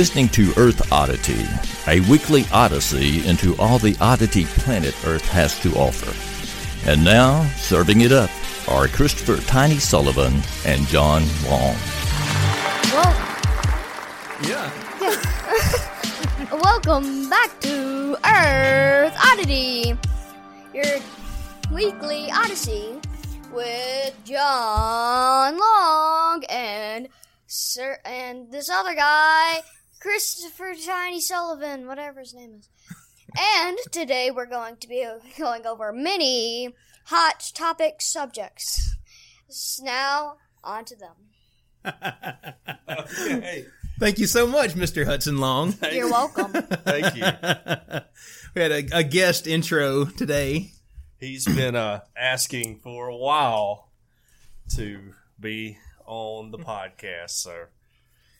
listening to Earth Oddity, a weekly odyssey into all the oddity planet Earth has to offer. And now, serving it up are Christopher Tiny Sullivan and John Long. Well, Yeah. welcome back to Earth Oddity, your weekly odyssey with John Long and Sir and this other guy, Christopher Tiny Sullivan, whatever his name is. And today we're going to be going over many hot topic subjects. S- Now, on to them. Okay. Thank you so much, Mr. Hudson Long. You're welcome. Thank you. we had a, a guest intro today. He's been uh, asking for a while to be on the podcast, so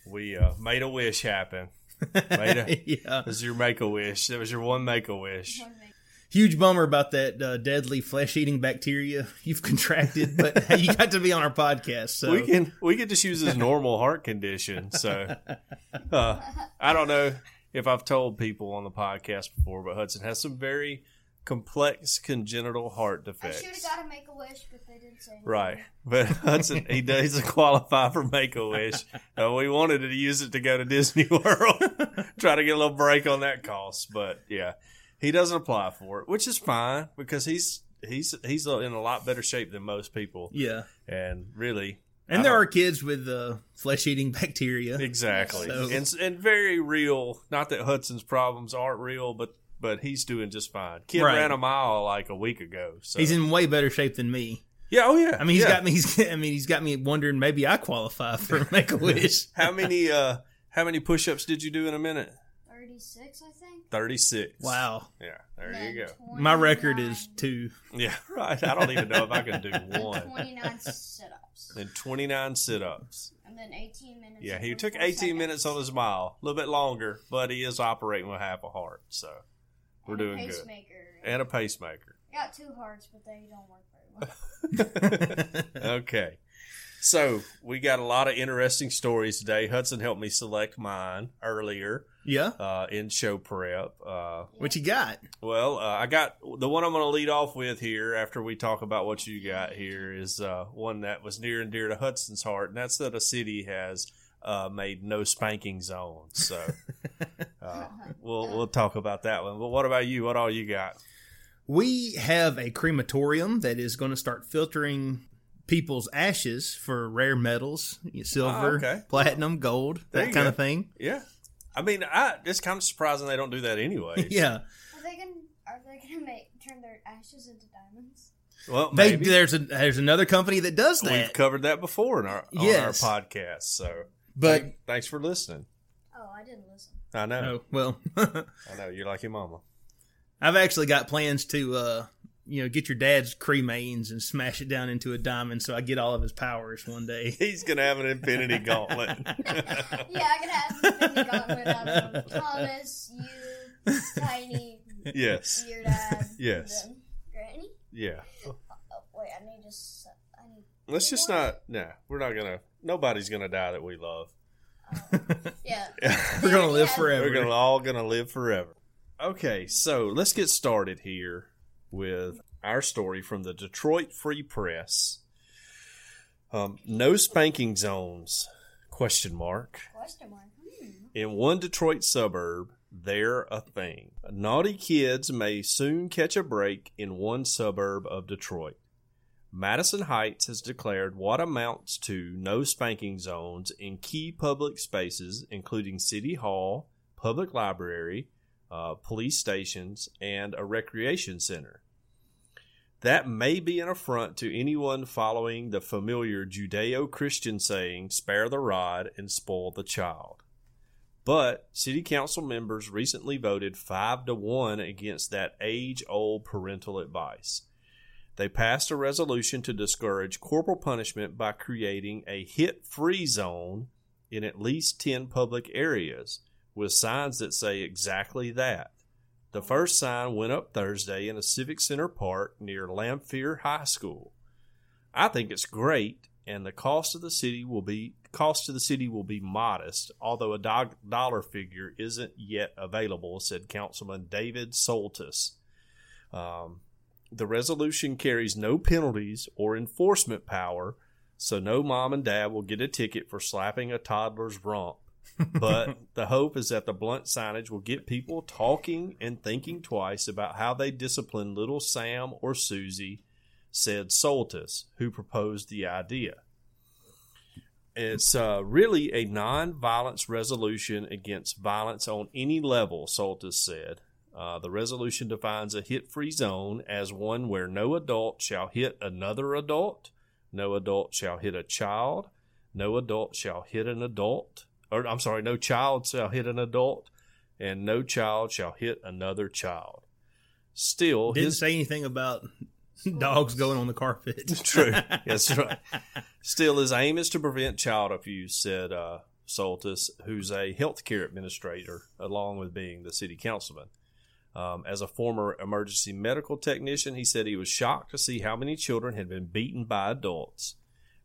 we uh, made a wish happen. Made a, yeah. That was your make a wish. That was your one make a wish. Huge bummer about that uh, deadly flesh eating bacteria you've contracted, but hey, you got to be on our podcast. So We can we can just use his normal heart condition. So uh, I don't know if I've told people on the podcast before, but Hudson has some very complex congenital heart defects. got to make a wish, but they didn't say Right. But Hudson, he doesn't qualify for Make a Wish. Uh, we wanted to use it to go to Disney World, try to get a little break on that cost. But yeah, he doesn't apply for it, which is fine because he's he's he's in a lot better shape than most people. yeah. And really, And I there are kids with uh, flesh eating bacteria. exactly So- and and very real. Not that Hudson's problems aren't real, but but he's doing just fine. Kid Right. ran a mile like a week ago. So He's in way better shape than me. yeah, oh yeah. I mean, he's yeah. got me. He's, I mean, he's got me wondering. Maybe I qualify for Make a Wish. How many uh how many push-ups did you do in a minute? 36, I think. 36. Wow, Yeah, there you go. my record is two. Yeah, right. I don't even know if I can do one. 29 sit ups. And 29 sit-ups. And then 18 minutes. Yeah, he took 44 18 minutes on his mile. A little bit longer, but he is operating with half a heart. So we're And a doing good. pacemaker. And a pacemaker. I got two hearts, but they don't work very well. okay. So we got a lot of interesting stories today. Hudson helped me select mine earlier Yeah, uh, in show prep. Uh, what you got? Well, uh, I got the one I'm going to lead off with here after we talk about what you got here is uh, one that was near and dear to Hudson's heart, and that's that a city has uh, made no spanking zones. So uh, we'll we'll talk about that one. But what about you? What all you got? We have a crematorium that is going to start filtering people's ashes for rare metals, silver, Oh, okay. platinum, gold, There that kind go. of thing. Yeah, I mean, I it's kind of surprising they don't do that anyway. Yeah, Are they gonna Are they gonna make turn their ashes into diamonds? Well, they, there's a there's another company that does that. we've covered that before in our on Yes. our podcast. So, but thank- thanks for listening. Oh, I didn't listen. I know, oh well. I know you're like your mama. I've actually got plans to, uh, you know, get your dad's cremains and smash it down into a diamond, so I get all of his powers one day. He's gonna have an infinity gauntlet. Yeah, I can have the Infinity Gauntlet out of Thomas, you, Tiny, yes. your dad, Yes. then Granny. Yeah. Oh, wait, I need to. s- I need. Let's just not. Nah, we're not gonna. Nobody's gonna die that we love. Yeah. We're gonna live Yeah. forever. We're gonna all gonna live forever. Okay, so let's get started here with our story from the Detroit Free Press. Um, no spanking zones? Question mark. Question mark. Hmm. In one Detroit suburb, they're a thing. Naughty kids may soon catch a break in one suburb of Detroit. Madison Heights has declared what amounts to no spanking zones in key public spaces, including City Hall, public library, uh, police stations, and a recreation center. That may be an affront to anyone following the familiar Judeo Christian saying, spare the rod and spoil the child. But city council members recently voted 5 to 1 against that age old parental advice. They passed a resolution to discourage corporal punishment by creating a hit free zone in at least 10 public areas with signs that say exactly that. The first sign went up Thursday in a civic center park near Lamphere High School. I think it's great, and the cost of the city will be cost to the city will be modest, although a do- dollar figure isn't yet available," said Councilman David Soltis. Um, the resolution carries no penalties or enforcement power, so no mom and dad will get a ticket for slapping a toddler's rump but the hope is that the blunt signage will get people talking and thinking twice about how they discipline little Sam or Susie, said Soltis, who proposed the idea. It's uh, really a non-violence resolution against violence on any level, Soltis said. Uh, the resolution defines a hit-free zone as one where no adult shall hit another adult, no adult shall hit a child, no adult shall hit an adult, or I'm sorry, no child shall hit an adult, and no child shall hit another child. Still, Didn't his say anything about dogs going on the carpet. true. That's right. Still, his aim is to prevent child abuse, said uh, Soltis, who's a healthcare administrator, along with being the city councilman. Um, as a former emergency medical technician, he said he was shocked to see how many children had been beaten by adults.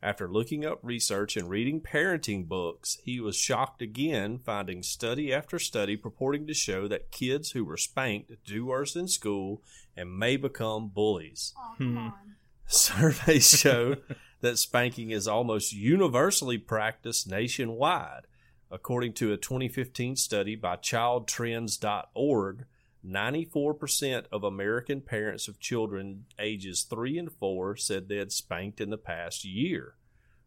After looking up research and reading parenting books, he was shocked again, finding study after study purporting to show that kids who were spanked do worse in school and may become bullies. Oh, come on. Surveys show that spanking is almost universally practiced nationwide. According to a 2015 study by childtrends.org, 94% of American parents of children ages 3 and 4 said they had spanked in the past year,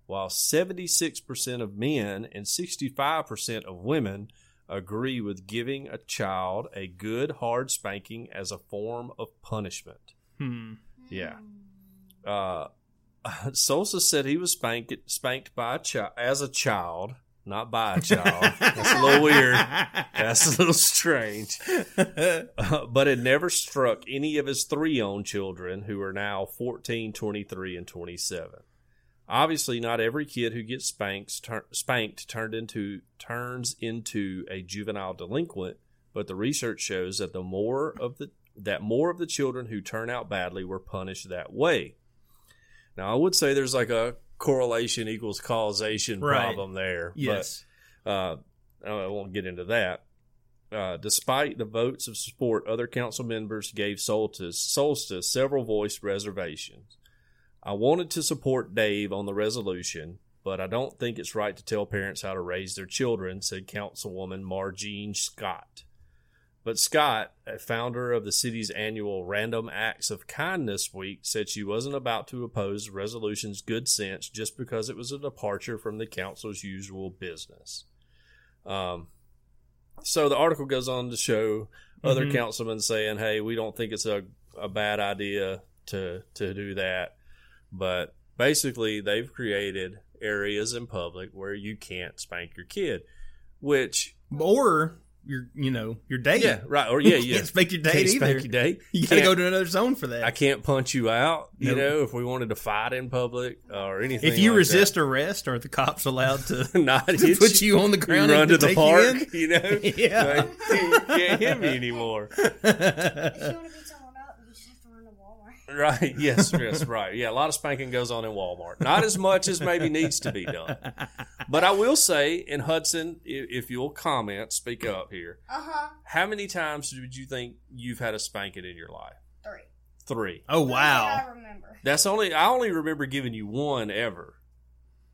while 76% of men and 65% of women agree with giving a child a good hard spanking as a form of punishment. Hmm. Yeah. Uh, Sosa said he was spanked spanked by a child as a child, not by a child. That's a little weird. That's a little strange. Uh, but it never struck any of his three own children, who are now 14, 23, and 27. Obviously, not every kid who gets spanked, tur- spanked turned into turns into a juvenile delinquent, but the research shows that the more of the that more of the children who turn out badly were punished that way. Now, I would say there's like a correlation equals causation Right. problem there. Yes. But, uh, I won't get into that. Uh, despite the votes of support, other council members gave Solstice, Solstice several voiced reservations. I wanted to support Dave on the resolution, but I don't think it's right to tell parents how to raise their children, said Councilwoman Margene Scott. But Scott, a founder of the city's annual Random Acts of Kindness Week, said she wasn't about to oppose the resolution's good sense just because it was a departure from the council's usual business. Um, so the article goes on to show other Mhm. councilmen saying, "Hey, we don't think it's a, a bad idea to to do that," but basically they've created areas in public where you can't spank your kid, which Or your, you know, your date. yeah, right, or yeah, you yeah, can't spank your date Can't either. spank your date. You gotta Can't- go to another zone for that. I can't punch you out, you Nope. know, if we wanted to fight in public or anything. if you like resist arrest, are the cops allowed to, not to put you on the you ground run and to the take park, You you, know, Yeah. Like, you can't hit me anymore. Right? Yes, yes, right. Yeah, a lot of spanking goes on in Walmart. Not as much as maybe needs to be done. But I will say, in Hudson, i- if you'll comment, speak up here. Uh huh. How many times did you think you've had a spanking in your life? Three. Three. oh Three wow! that I remember. That's only I only remember giving you one ever.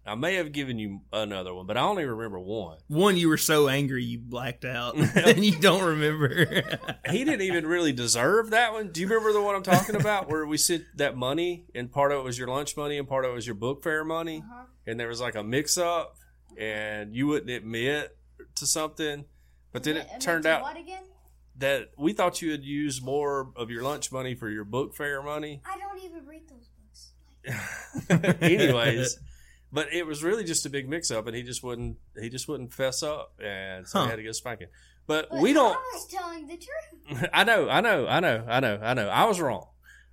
I may have given you another one, but I only remember one. One, you were so angry you blacked out, and you don't remember. He didn't even really deserve that one. Do you remember the one I'm talking about where we sent that money and part of it was your lunch money and part of it was your book fair money? Uh-huh. And there was like a mix up and you wouldn't admit to something, but then Admit- it turned out What again? that we thought you had used more of your lunch money for your book fair money. I don't even read those books. Anyways, but it was really just a big mix up, and he just wouldn't he just wouldn't fess up, and so Huh. he had to get spanking. But, But we don't. I was telling the truth. I know, I know, I know, I know, I know. I was wrong.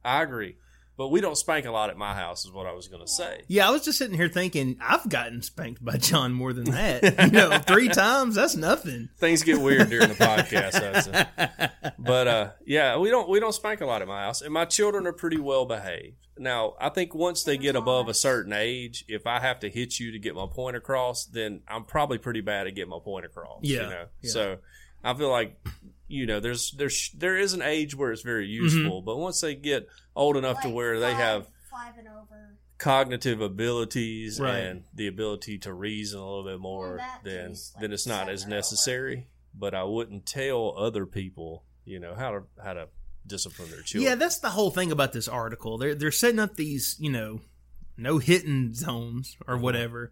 I agree. But we don't spank a lot at my house, is what I was going to say. Yeah, I was just sitting here thinking I've gotten spanked by John more than that. you know, three times that's nothing. Things get weird during the podcast. But uh, yeah, we don't we don't spank a lot at my house, and my children are pretty well behaved. Now, I think once they get above a certain age, if I have to hit you to get my point across, then I'm probably pretty bad at getting my point across. Yeah, you know? yeah. So I feel like you know, there's there's there is an age where it's very useful, but once they get old enough to Like where they have five and over. cognitive abilities Right. and the ability to reason a little bit more, Well, that then case, like then it's not as seven or necessary. But I wouldn't tell other people, you know, how to how to discipline their children. Yeah, that's the whole thing about this article. They're they're setting up these, you know, no hitting zones or Mm-hmm. whatever.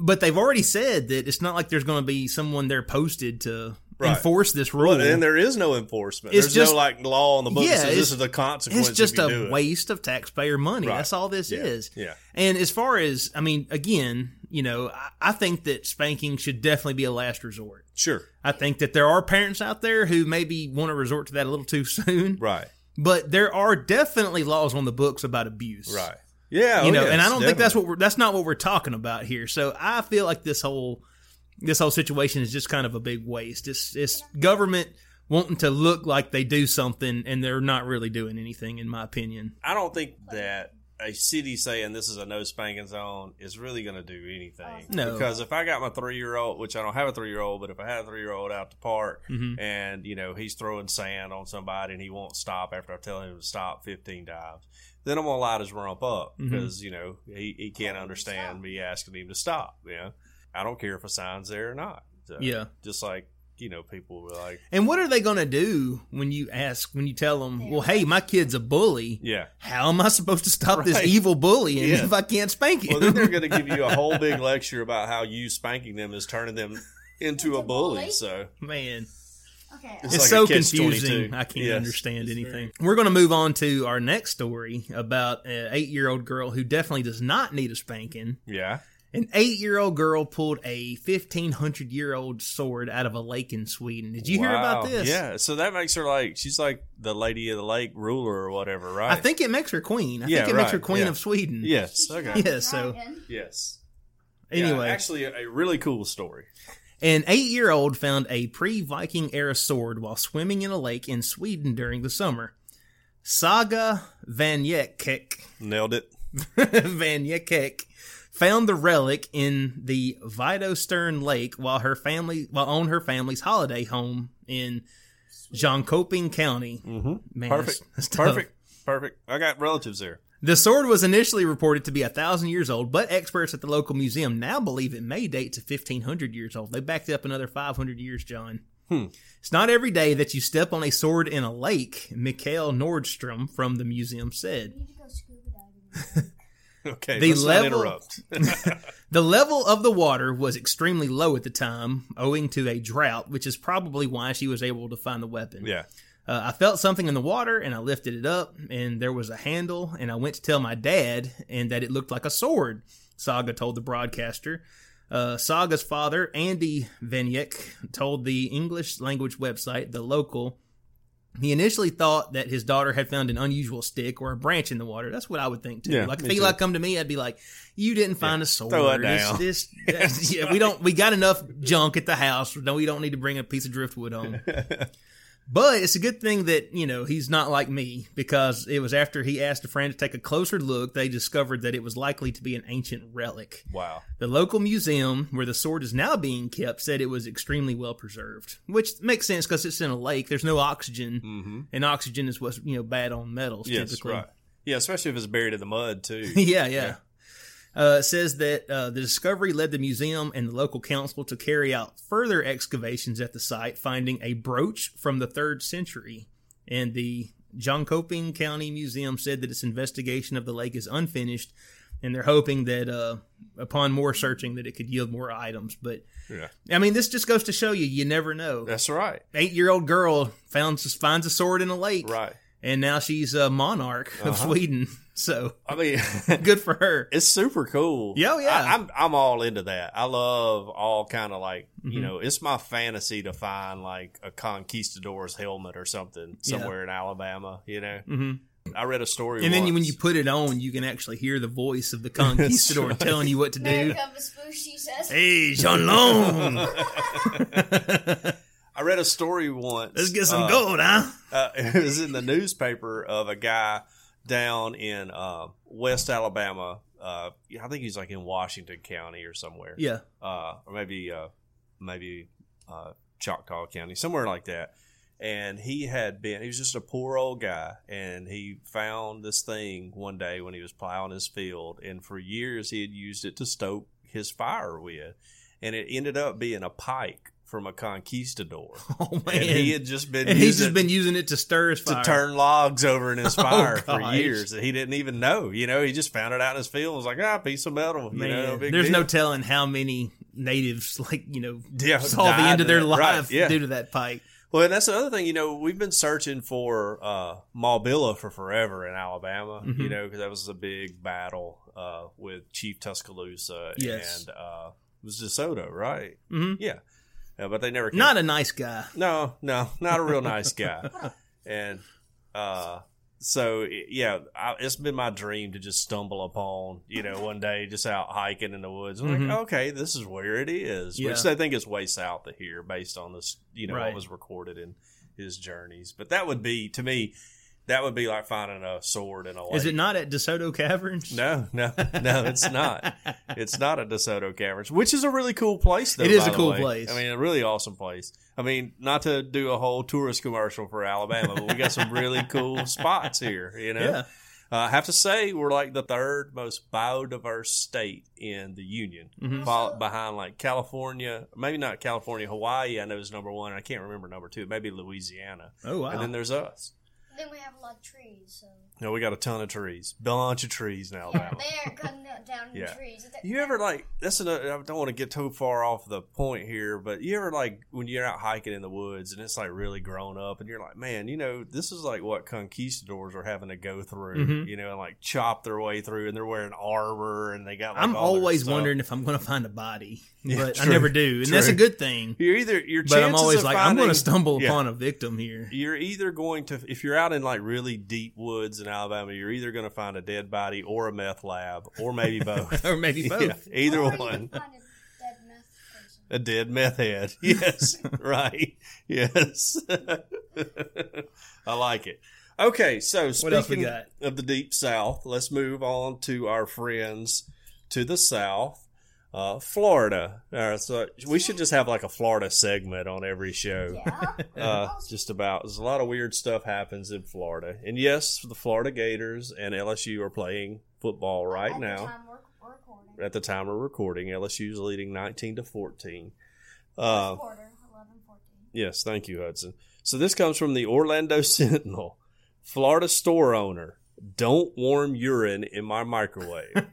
But they've already said that it's not like there's going to be someone there posted to Right. enforce this rule. Well, and there is no enforcement. It's There's just- no like law on the book Yeah, this is the consequence. it's just a do it. waste of taxpayer money. Right. That's all this Yeah. is. Yeah. And as far as, I mean, again, you know, I, I think that spanking should definitely be a last resort. Sure. I think that there are parents out there who maybe want to resort to that a little too soon. Right. But there are definitely laws on the books about abuse. Right. Yeah. you oh, know, yes, and I don't think that's what we're that's not what we're talking about here. So I feel like this whole this whole situation is just kind of a big waste. It's it's government wanting to look like they do something and they're not really doing anything, in my opinion. I don't think that a city saying this is a no spanking zone is really going to do anything. No. Because if I got my three year old, which I don't have a three year old, but if I had a three year old out to park Mhm. and, you know, he's throwing sand on somebody and he won't stop after I tell him to stop 15 times, then I'm going to light his rump up Mhm. because, you know, he, he can't understand me asking him to stop. You know, I don't care if a sign's there or not. So, Yeah. Just like, you know, people were like, And what are they going to do when you ask when you tell them, "Well, hey, my kid's a bully. yeah. How am I supposed to stop this evil bullying Yeah. if I can't spank him?" Well, then they're going to give you a whole big lecture about how you spanking them is turning them into a a bully. bully? So Man, Okay. It's it's like so a catch-22. confusing. I can't Yes. understand It's anything. We're going to move on to our next story about an eight-year-old girl who definitely does not need a spanking. yeah, An eight-year-old girl pulled a fifteen hundred-year-old sword out of a lake in Sweden. Did you hear about this? Yeah, so that makes her like she's like the lady of the lake ruler or whatever, right? I think it makes her queen. I Yeah, think it makes her queen yeah. of Sweden. yes. Okay. Yeah, so- Yes. Anyway, Yeah, actually, a, a really cool story. An eight year old found a pre Viking era sword while swimming in a lake in Sweden during the summer. Saga Vanecek, Nailed it. Vanecek found the relic in the Vidostern Lake while her family while on her family's holiday home in Jönköping County. Mm-hmm. Man, Perfect. that's- that's tough. Perfect. Perfect. I got relatives there. The sword was initially reported to be a thousand years old, but experts at the local museum now believe it may date to fifteen hundred years old. They backed it up another five hundred years, John. Hmm. It's not every day that you step on a sword in a lake, Mikhail Nordstrom from the museum said. You need to go scuba diving. Okay. The level-. The level of the water was extremely low at the time, owing to a drought, which is probably why she was able to find the weapon. yeah. Uh, I felt something in the water and I lifted it up and there was a handle and I went to tell my dad and that it looked like a sword. Saga told the broadcaster. Uh, Saga's father, Andy Vanecek, told the English language website, The Local, he initially thought that his daughter had found an unusual stick or a branch in the water. That's what I would think too. Yeah, like if Eli too. come to me, I'd be like, "You didn't find Yeah, a sword. throw it This- down." This, that's- yeah, we don't. We got enough junk at the house. No, we don't need to bring a piece of driftwood home." But it's a good thing that, you know, he's not like me because it was after he asked a friend to take a closer look, they discovered that it was likely to be an ancient relic. Wow. The local museum where the sword is now being kept said it was extremely well preserved, which makes sense because it's in a lake. There's no oxygen, Mm-hmm. and oxygen is what's, you know, bad on metals Yes. typically. Right. Yeah, especially if it's buried in the mud too. yeah, yeah. Uh, it says that uh, the discovery led the museum and the local council to carry out further excavations at the site, finding a brooch from the third century. And the Jönköping County Museum said that its investigation of the lake is unfinished, and they're hoping that uh, upon more searching that it could yield more items. But yeah. I mean, this just goes to show you, you never know. That's right. Eight year old girl found finds a sword in a lake, Right. And now she's a monarch of Uh-huh. Sweden. So I mean, good for her. it's super cool. Yeah, oh, yeah. I, I'm I'm all into that. I love all kind of like you Mhm. know, it's my fantasy to find like a conquistador's helmet or something Yeah. somewhere in Alabama. You know, hmm I read a story, And then you- when you put it on, you can actually hear the voice of the conquistador right. telling you what to There do. comes Spoosh, says. Hey, Jean Long, I read a story once. let's get some uh, gold, huh? Uh, it was in the newspaper of a guy down in uh, West Alabama. Uh, I think he's like in Washington County or somewhere. Yeah. uh, or maybe uh, maybe uh, Choctaw County, somewhere like that. And he had been, he was just a poor old guy, and he found this thing one day when he was plowing his field, and for years he had used it to stoke his fire with, and it ended up being a pike from a conquistador. Oh man. And he had just been And he's just been using it to stir his to turn logs over in his Oh, fire for years, and he didn't even know. You know, he just found it out in his field. and was like, ah, piece of metal. You know, there's no telling how many natives, like you know, Yeah, saw the end of their in it. Right, life yeah. due to that pike. Well, and that's the other thing. You know, we've been searching for uh, for forever in Alabama. Mhm. You know, because that was a big battle uh, with Chief Tuscaloosa Yes. and uh, it was DeSoto, right? hmm Yeah, uh, but they never came. Not a nice guy. no, no, not a real nice guy. And uh, so, yeah, I, it's been my dream to just stumble upon, you know, one day just out hiking in the woods. I'm Mhm. like, okay, this is where it is. Yeah. Which I think is way south of here based on this, you know, Right. what was recorded in his journeys. But that would be, to me, that would be like finding a sword in a lake. Is it not at DeSoto Caverns? No, no, no, it's not. It's not at DeSoto Caverns, which is a really cool place. Though, It is a cool way. place. I mean, a really awesome place. I mean, not to do a whole tourist commercial for Alabama, but we got some really cool spots here. You know, Yeah. uh, I have to say we're like the third most biodiverse state in the union, Mhm. followed behind like California, maybe not California, Hawaii. I know is number one. I can't remember number two. Maybe Louisiana, Oh wow. and then there's us. Then we have a lot of trees, so. You know, we got a ton of trees, bunch of trees in Yeah, Alabama. they aren't cutting down any Yeah. trees. You ever like that's another, I don't want to get too far off the point here, but you ever like when you're out hiking in the woods and it's like really grown up and you're like, man, you know, this is like what conquistadors are having to go through, Mhm. you know, and like chop their way through and they're wearing armor and they got. Like, I'm all their always stuff. wondering if I'm going to find a body, Yeah, but I never do, and that's a good thing. You're either your But I'm always of like, I'm going to stumble Yeah. upon a victim here. You're either going to, if you're out in like really deep woods in Alabama, you're either going to find a dead body or a meth lab, or maybe both. or maybe both. Yeah, either Or one. a dead meth person. A dead meth head. Yes. right. Yes. I like it. Okay, so What else we speaking got? of the deep south, let's move on to our friends to the south. Uh, Florida. Right, so we should just have like a Florida segment on every show. Yeah. Uh, just about. There's a lot of weird stuff happens in Florida, and yes, the Florida Gators and LSU are playing football right now. At now The time we're, we're recording. at the time of recording. LSU's leading 19 to 14. Uh, quarter, 11 14. yes, thank you, Hudson. So this comes from the Orlando Sentinel. Florida store owner, don't warm urine in my microwave.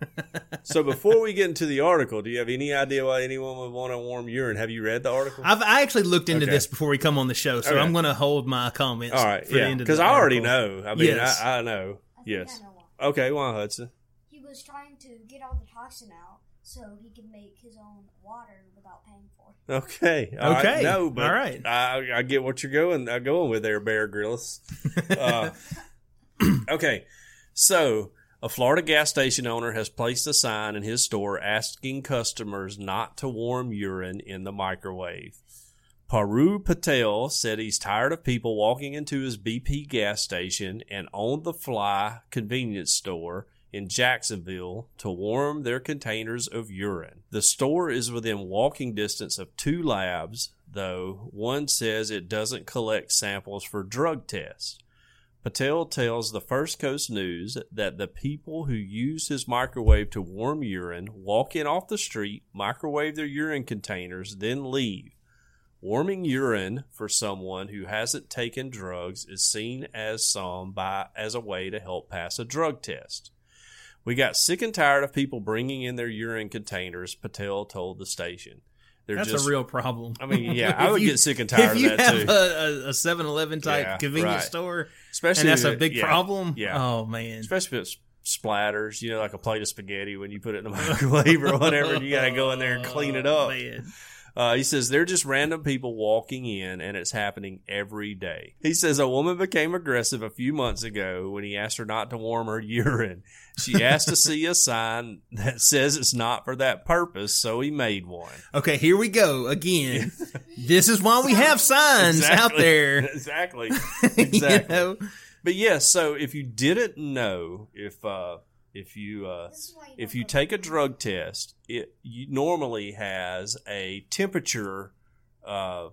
so before we get into the article, do you have any idea why anyone would want to warm urine? Have you read the article? I've I actually looked into Okay. this before we come on the show, so Okay. I'm going to hold my comments. All right, for yeah, because the I already know. I mean, Yes. I, I know. I think Yes. I know why. Okay, well, Hudson. He was trying to get all the toxin out so he could make his own water without paying for it. Okay. all right, Okay, No, but all right. I, I get what you're going. uh, going with there, Bear Grylls. Uh, okay, so a Florida gas station owner has placed a sign in his store asking customers not to warm urine in the microwave. Paru Patel said he's tired of people walking into his BP gas station and on the fly convenience store in Jacksonville to warm their containers of urine. The store is within walking distance of two labs, though one says it doesn't collect samples for drug tests. Patel tells the First Coast News that the people who use his microwave to warm urine walk in off the street, microwave their urine containers, then leave. Warming urine for someone who hasn't taken drugs is seen as some by as a way to help pass a drug test. We got sick and tired of people bringing in their urine containers, Patel told the station. They're That's just a real problem. I mean, yeah, I would you- get sick and tired of that too. a, a, a 7-Eleven type Yeah, convenience right. store, Especially and that's a big yeah, problem. Yeah. Oh man. Especially if it's splatters, you know, like a plate of spaghetti when you put it in the microwave or whatever, and you got to go in there and clean it Oh, up. man. Uh, he says they're just random people walking in, and it's happening every day. He says a woman became aggressive a few months ago when he asked her not to warm her urine. She asked to see a sign that says it's not for that purpose, so he made one. Okay, here we go again. this is why we have signs out there. exactly. you Exactly. know? But yes, so if you didn't know, if uh, if you uh, if you take a drug test, it normally has a temperature, uh,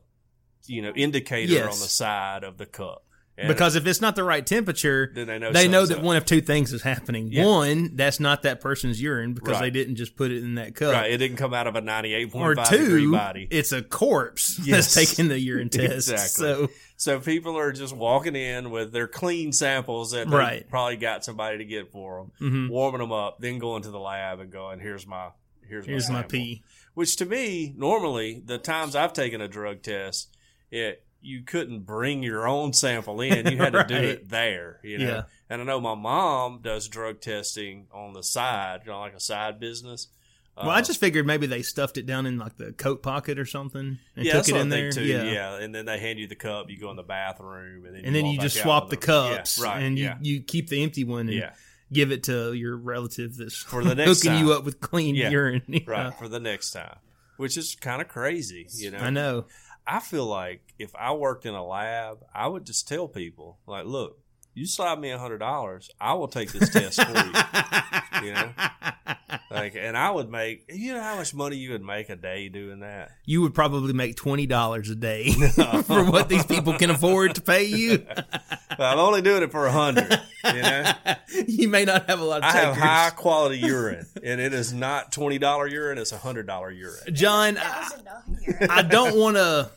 you know, indicator Yes. on the side of the cup. And Because if it's not the right temperature, then they know they know that up. one of two things is happening. Yeah. One, that's not that person's urine because Right. they didn't just put it in that cup. right, it didn't come out of a ninety-eight Or point degree two, body. it's a corpse Yes. that's taking the urine test. Exactly. So So people are just walking in with their clean samples that they Right. probably got somebody to get for them, mhm. warming them up, then going to the lab and going, "Here's my here's, here's my sample." pee. Which to me, normally, the times I've taken a drug test, it you couldn't bring your own sample in. You had to do it there. You know. Yeah. And I know my mom does drug testing on the side, you know, like a side business. Well, I Uh, just figured maybe they stuffed it down in like the coat pocket or something and yeah, took it in there. too. Yeah. Yeah. and then they hand you the cup. You go in the bathroom, and then And then walk you just swap with the them. Yeah, cups, right? and you, you keep the empty one and yeah, give it to your relative that's For the next hooking you time. up with clean Yeah. urine. right. know? For the next time, which is kind of crazy. You know, I know. I feel like if I worked in a lab, I would just tell people, like, look, you slide me a hundred dollars, I will take this test for you. You know? Like, and I would make, you know, how much money you would make a day doing that? you would probably make twenty dollars a day for what these people can afford to pay you. I'm only doing it for a hundred. You know, you may not have a lot of I have high quality urine, and it is not twenty dollar urine; it's a hundred dollar urine. John, I, was enough here. I don't want to.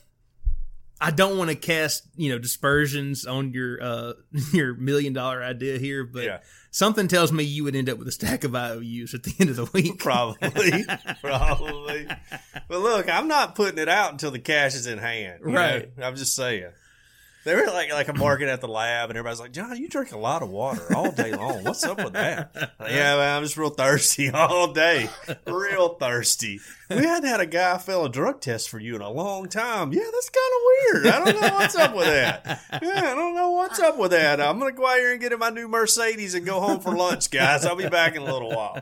I don't want to cast you know dispersions on your uh your million dollar idea here, but Yeah. something tells me you would end up with a stack of IOUs at the end of the week. Probably, probably. But look, I'm not putting it out until the cash is in hand. you know? Right. I'm just saying. They were like like I'm working at the lab, and everybody's like, "John, you drink a lot of water all day long. What's up with that?" Like, yeah, man, I'm just real thirsty all day, real thirsty. We hadn't had a guy fail a drug test for you in a long time. Yeah, that's kind of weird. I don't know what's up with that. Yeah, I don't know what's up with that. I'm gonna go out here and get in my new Mercedes and go home for lunch, guys. I'll be back in a little while.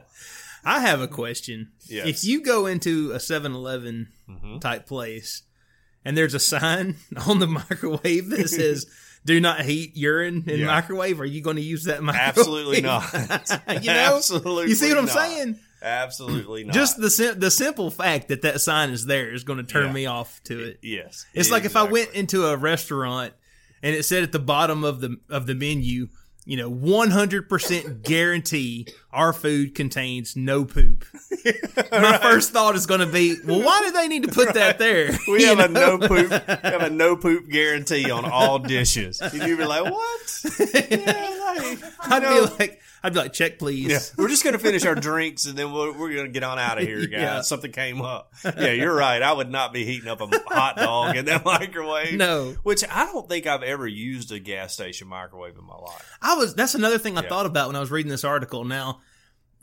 I have a question. Yes. If you go into a 7-Eleven Mhm. type place and there's a sign on the microwave that says "Do not heat urine in Yeah. microwave," are you going to use that microwave? Absolutely not. you know, Absolutely you see what I'm not. saying? Absolutely not. Just the sim- the simple fact that that sign is there is going to turn Yeah. me off to it. yes. It's like if I went into a restaurant and it said at the bottom of the of the menu, you know, 100% guarantee our food contains no poop. My first thought is going to be, well, why do they need to put that there? We You have a no poop. We have a no poop guarantee on all dishes. And you'd be like, "What?" Yeah, like, I'd no. be like, I'd be like, check please. Yeah, we're just gonna finish our drinks and then we're, we're gonna get on out of here, guys. Yeah. Something came up. Yeah, you're right. I would not be heating up a hot dog in that microwave. No, Which I don't think I've ever used a gas station microwave in my life. I was. That's another thing I Yeah. thought about when I was reading this article. Now,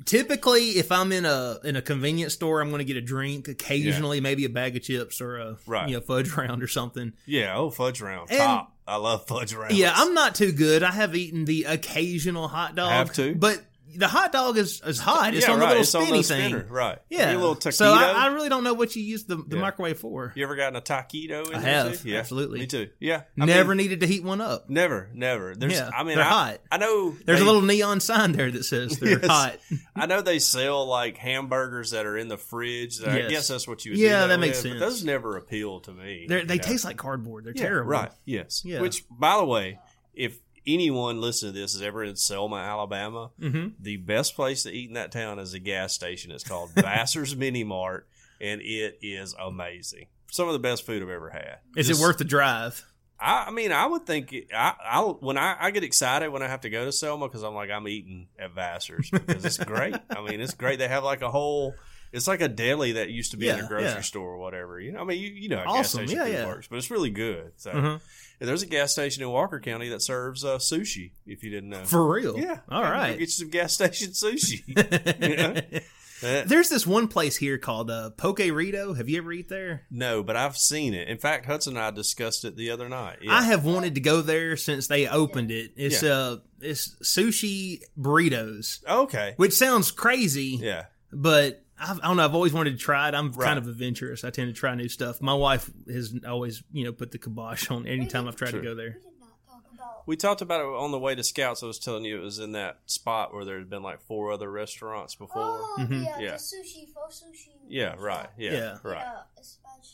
typically, if I'm in a in a convenience store, I'm going to get a drink. Occasionally, maybe a bag of chips or a Right. you know fudge round or something. Yeah. Oh, fudge round. And- Top. I love fudge rounds. Yeah, I'm not too good. I have eaten the occasional hot dog. Have to? but the hot dog is, is hot. It's yeah, on right. the little it's spinny thing. spinner. Right. Yeah, Your little taquito. so I, I really don't know what you use the, the Yeah. microwave for. You ever gotten a taquito? In I have. Yeah, absolutely. Me too. Yeah, I Never mean, needed to heat one up. never, never. There's. Yeah, I mean, they're I, hot. I know. There's they- a little neon sign there that says they're Yes. hot. I know they sell like hamburgers that are in the fridge. That I guess that's what you. Would Yeah, do that makes with, sense. But those never appeal to me. They're, they know? taste like cardboard. They're terrible. Right. Yes. Yeah. Which, by the way, if anyone listening to this is ever in Selma, Alabama, hmm the best place to eat in that town is a gas station. It's called Vassar's Mini Mart, and it is amazing. Some of the best food I've ever had. Is Just- it worth the drive? I, I mean, I would think it, I, I when I, I get excited when I have to go to Selma because I'm like I'm eating at Vassar's because it's great. I mean, it's great. They have like a whole. It's like a deli that used to be in a grocery yeah. store or whatever. You know, I mean, you, you know how Awesome. gas station Yeah, yeah. works, but it's really good. So Mhm. and there's a gas station in Walker County that serves uh, sushi. If you didn't know, For real? yeah, All right, get you some gas station sushi. Yeah. There's this one place here called uh, Poke Rito. Have you ever eat there? no, but I've seen it. In fact, Hudson and I discussed it the other night. Yeah. I have wanted to go there since they opened it. It's Yeah. uh, it's sushi burritos, okay. which sounds crazy, Yeah. but I've, I don't know. I've always wanted to try it. I'm Right. kind of adventurous. I tend to try new stuff. My wife has always, you know, put the kibosh on anytime I've tried Sure. to go there. We did not talk about. We talked about it on the way to Scouts. I was telling you it was in that spot where there had been like four other restaurants before. Oh, Mhm. the, uh, Yeah. the sushi, pho sushi. Yeah, right. Yeah, Yeah. right. Yeah, especially.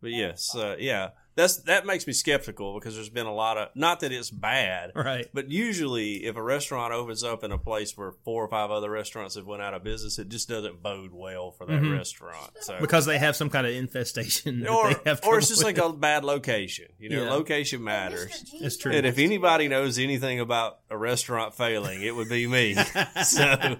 But yes, uh, yeah, that's that makes me skeptical because there's been a lot of not that it's bad, Right. but usually if a restaurant opens up in a place where four or five other restaurants have went out of business, it just doesn't bode well for that Mhm. restaurant. So Because they have some kind of infestation. or they have or it's trouble just like a bad location. You know, Yeah. location matters. It's true. And if anybody knows anything about a restaurant failing, it would be me. so,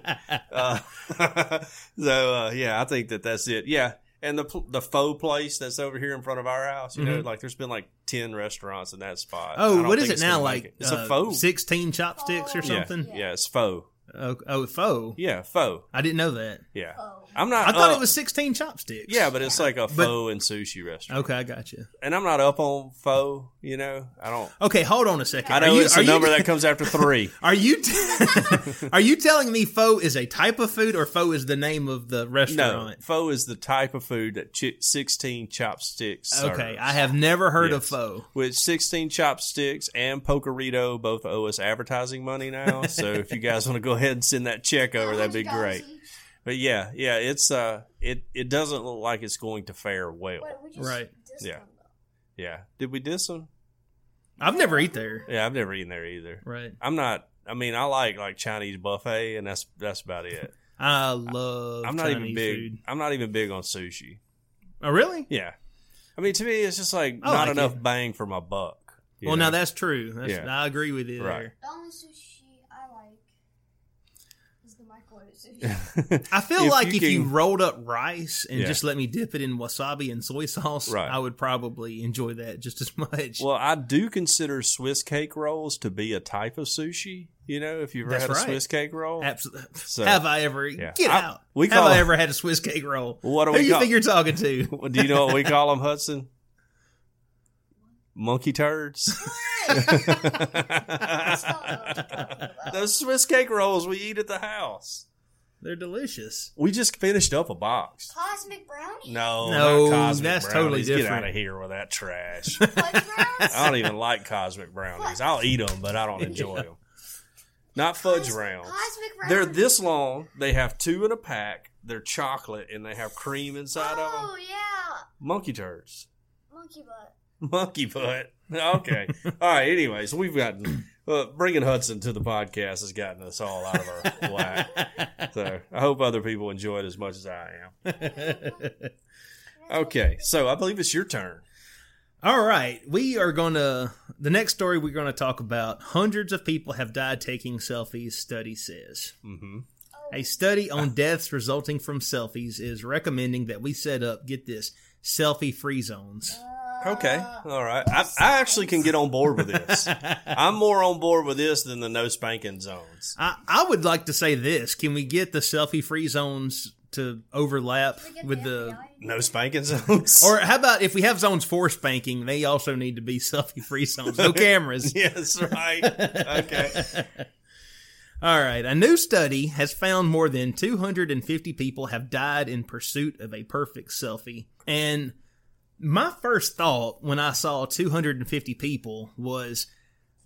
uh, so uh, yeah, I think that that's it. Yeah, and the the pho place that's over here in front of our house, you know, like there's been like ten restaurants in that spot. Mm-hmm. Oh, what is it now? Like it. it's uh, a pho. sixteen chopsticks or Oh, yeah, something? yeah, it's pho. Oh, oh, pho. Yeah, pho. I didn't know that. Yeah, Oh. I'm not. I thought uh, it was sixteen chopsticks. Yeah, but it's like a pho and sushi restaurant. okay, I got you. And I'm not up on pho. You know, I don't. Okay, hold on a second. I know you, it's a number you, that comes after three. Are you t- are you telling me pho is a type of food, or pho is the name of the restaurant? No, restaurant? pho is the type of food that chi 16 chopsticks serves. okay, I have never heard of Yes. pho. With 16 chopsticks and Pokerito both owe us advertising money now. so if you guys want to go ahead and send that check over, that'd be great. But yeah, yeah, it's uh, it it doesn't look like it's going to fare well. Wait, we just Right. Yeah. them. Yeah, did we diss them? I've never eat there. Yeah, I've never eaten there either. Right. I'm not. I mean, I like like Chinese buffet, and that's that's about it. I love. I'm not Chinese even big. Food. I'm not even big on sushi. Oh, really? Yeah, I mean, to me, it's just like I not like enough it. bang for my buck. Well, know? now that's true. That's, Yeah. I agree with you Right. there. The only sushi I like is the microwave sushi. I feel If like you if you rolled up rice and Yeah. just let me dip it in wasabi and soy sauce, Right. I would probably enjoy that just as much. Well, I do consider Swiss cake rolls to be a type of sushi. You know, if you've ever That's had a right. Swiss cake roll. Absolutely. So- have I ever? Yeah. Get I- out. we have call I it- ever had a Swiss cake roll? What do Who we you call- think you're talking to? Do you know what we call them, Hudson? Monkey turds. Those Swiss cake rolls we eat at the house. They're delicious. We just finished up a box. Cosmic brownie? No, No, cosmic that's brownies. totally Get different. out of here with that trash. Fudge brownies? I don't even like cosmic brownies. I'll eat them, but I don't enjoy them. Not fudge Cos- rounds. Cosmic They're this long. They have two in a pack. They're chocolate and they have cream inside of them. Oh, yeah. Monkey turds. Monkey butt. Monkey butt. Okay. all right. Anyways, we've gotten uh, bringing Hudson to the podcast has gotten us all out of our whack. So I hope other people enjoy it as much as I am. Okay. So I believe it's your turn. All right, we are going to the next story we're going to talk about. Hundreds of people have died taking selfies. Study says Mm-hmm. a study on deaths resulting from selfies is recommending that we set up get this selfie free zones. Okay. All right. I, I actually can get on board with this. I'm more on board with this than the no spanking zones. I, I would like to say this: Can we get the selfie free zones to overlap with the? FBI. No spanking zones. Or how about if we have zones for spanking, they also need to be selfie free zones, no cameras. yes, right. Okay. All right. A new study has found more than 250 people have died in pursuit of a perfect selfie. And my first thought when I saw 250 people was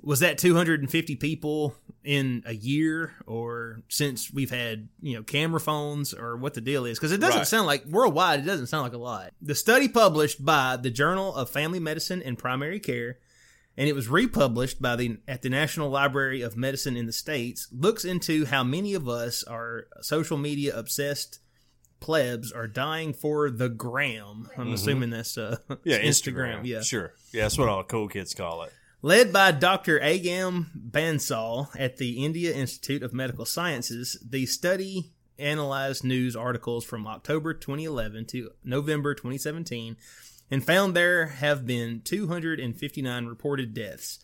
was that 250 people in a year or since we've had, you know, camera phones or what the deal is because it doesn't Right. sound like worldwide it doesn't sound like a lot. The study published by the Journal of Family Medicine and Primary Care and it was republished by the at the National Library of Medicine in the States, looks into how many of us are social media obsessed plebs are dying for the gram. I'm assuming that's uh, Mm-hmm. Yeah, Instagram. Instagram. Yeah, Sure. Yeah, that's what all the cool kids call it. Led by Dr. Agam Bansal at the India Institute of Medical Sciences, the study analyzed news articles from October 2011 to November 2017 and found there have been 259 reported deaths,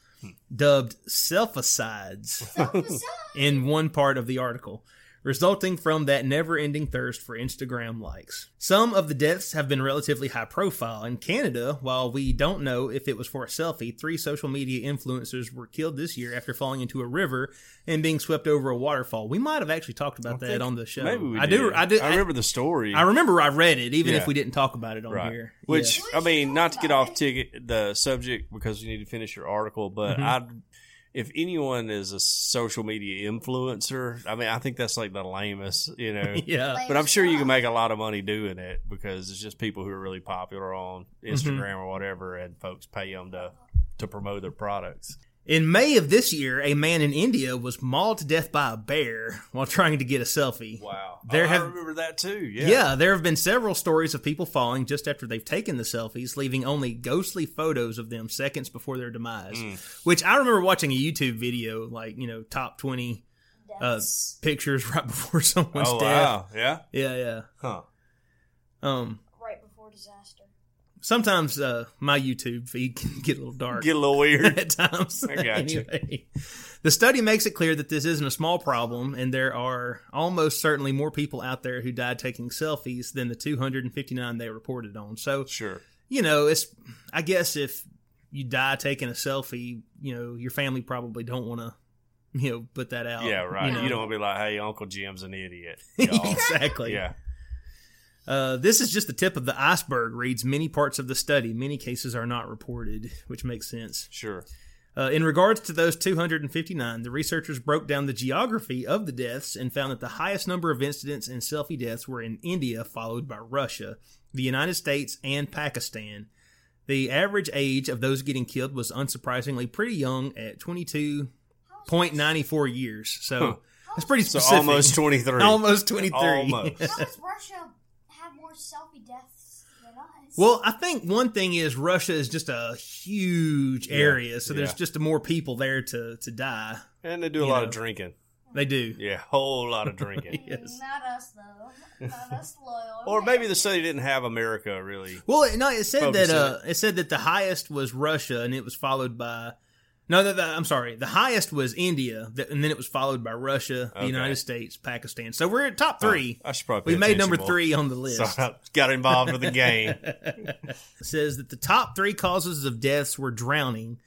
dubbed selficides in one part of the article, resulting from that never ending thirst for Instagram likes. Some of the deaths have been relatively high profile. In Canada, while we don't know if it was for a selfie, three social media influencers were killed this year after falling into a river and being swept over a waterfall. We might have actually talked about that on the show. Maybe we I did. do. I do. I remember the story. I remember I read it, even Yeah. if we didn't talk about it on right. here. Which Yeah. I mean, not to get off ticket the subject because you need to finish your article, but Mhm. I, if anyone is a social media influencer, I mean, I think that's like the lamest, you know. yeah, But I'm sure you can make a lot of money doing it because it's just people who are really popular on mm-hmm. Instagram or whatever, and folks pay them to to promote their products. In May of this year, a man in India was mauled to death by a bear while trying to get a selfie. Wow, There Oh, have- I remember that too. Yeah, Yeah. there have been several stories of people falling just after they've taken the selfies, leaving only ghostly photos of them seconds before their demise. Mm. Which I remember watching a YouTube video, like, you know, top 20 uh, pictures right before someone's Oh death. wow, yeah, Yeah, yeah. huh? Um, right before disaster. Sometimes uh, my YouTube feed can get a little dark. Get a little weird. at times. I got you. the study makes it clear that this isn't a small problem, and there are almost certainly more people out there who died taking selfies than the 259 they reported on. So, Sure. you know, it's I guess if you die taking a selfie, you know, your family probably don't want to, you know, put that out. Yeah, right. You, You, don't want to be like, "Hey, Uncle Jim's an idiot." exactly. yeah. Uh, this is just the tip of the iceberg. Reads many parts of the study. Many cases are not reported, which makes sense. Sure. Uh, in regards to those 259, the researchers broke down the geography of the deaths and found that the highest number of incidents and selfie deaths were in India, followed by Russia, the United States, and Pakistan. The average age of those getting killed was unsurprisingly pretty young at 22.94 years. So Huh. that's pretty So specific. almost twenty three. Almost 23. Almost. How does Russia have more selfie deaths than us? Well, I think one thing is Russia is just a huge Yeah, area, so there's yeah. just more people there to, to die. And they do a lot know. of drinking. They do. Yeah, a whole lot of drinking. Yes. Not us though. Not us loyal. or maybe the study didn't have America really. Well, no, it said that in uh, it said that the highest was Russia, and it was followed by. No, the, the, I'm sorry. The highest was India, and then it was followed by Russia, the Okay. United States, Pakistan. So we're at top three. Oh, I should probably. we made number more. three on the list. So I got involved with the game. Says that the top three causes of deaths were drowning,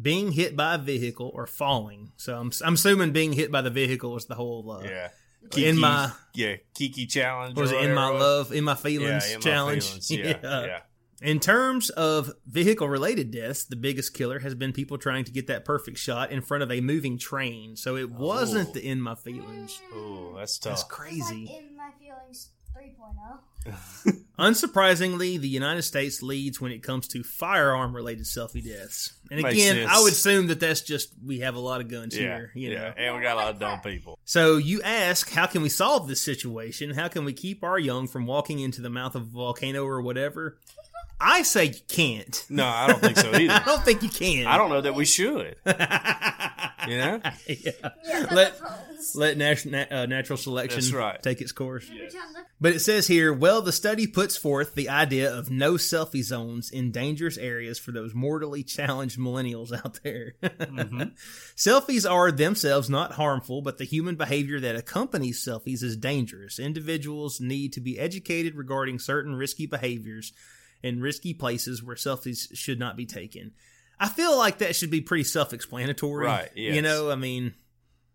being hit by a vehicle, or falling. So I'm, I'm assuming being hit by the vehicle was the whole. Uh, Yeah. In my yeah Kiki challenge. was or it in my whatever it was. love, in my feelings yeah, in my challenge? feelings, Yeah, yeah. In terms of vehicle related deaths, the biggest killer has been people trying to get that perfect shot in front of a moving train. So it wasn't Oh. the in my feelings. Oh, that's That's tough. That's crazy. Like in my feelings oh. 3.0. Unsurprisingly, the United States leads when it comes to firearm related selfie deaths. And Makes again, sense. I would assume that that's just we have a lot of guns yeah, here, you yeah. know. And we got a lot of dumb people. So you ask, how can we solve this situation? How can we keep our young from walking into the mouth of a volcano or whatever? I say you can't. No, I don't think so either. I don't think you can. I don't know that we should. You know? yeah. Yeah, Let- Let nat- nat- uh, natural selection right. take its course. Every time the- But it says here, well, the study puts forth the idea of no selfie zones in dangerous areas for those mortally challenged millennials out there. Selfies are themselves not harmful, but the human behavior that accompanies selfies is dangerous. Individuals need to be educated regarding certain risky behaviors and risky places where selfies should not be taken. I feel like that should be pretty self-explanatory. Right, You know, I mean,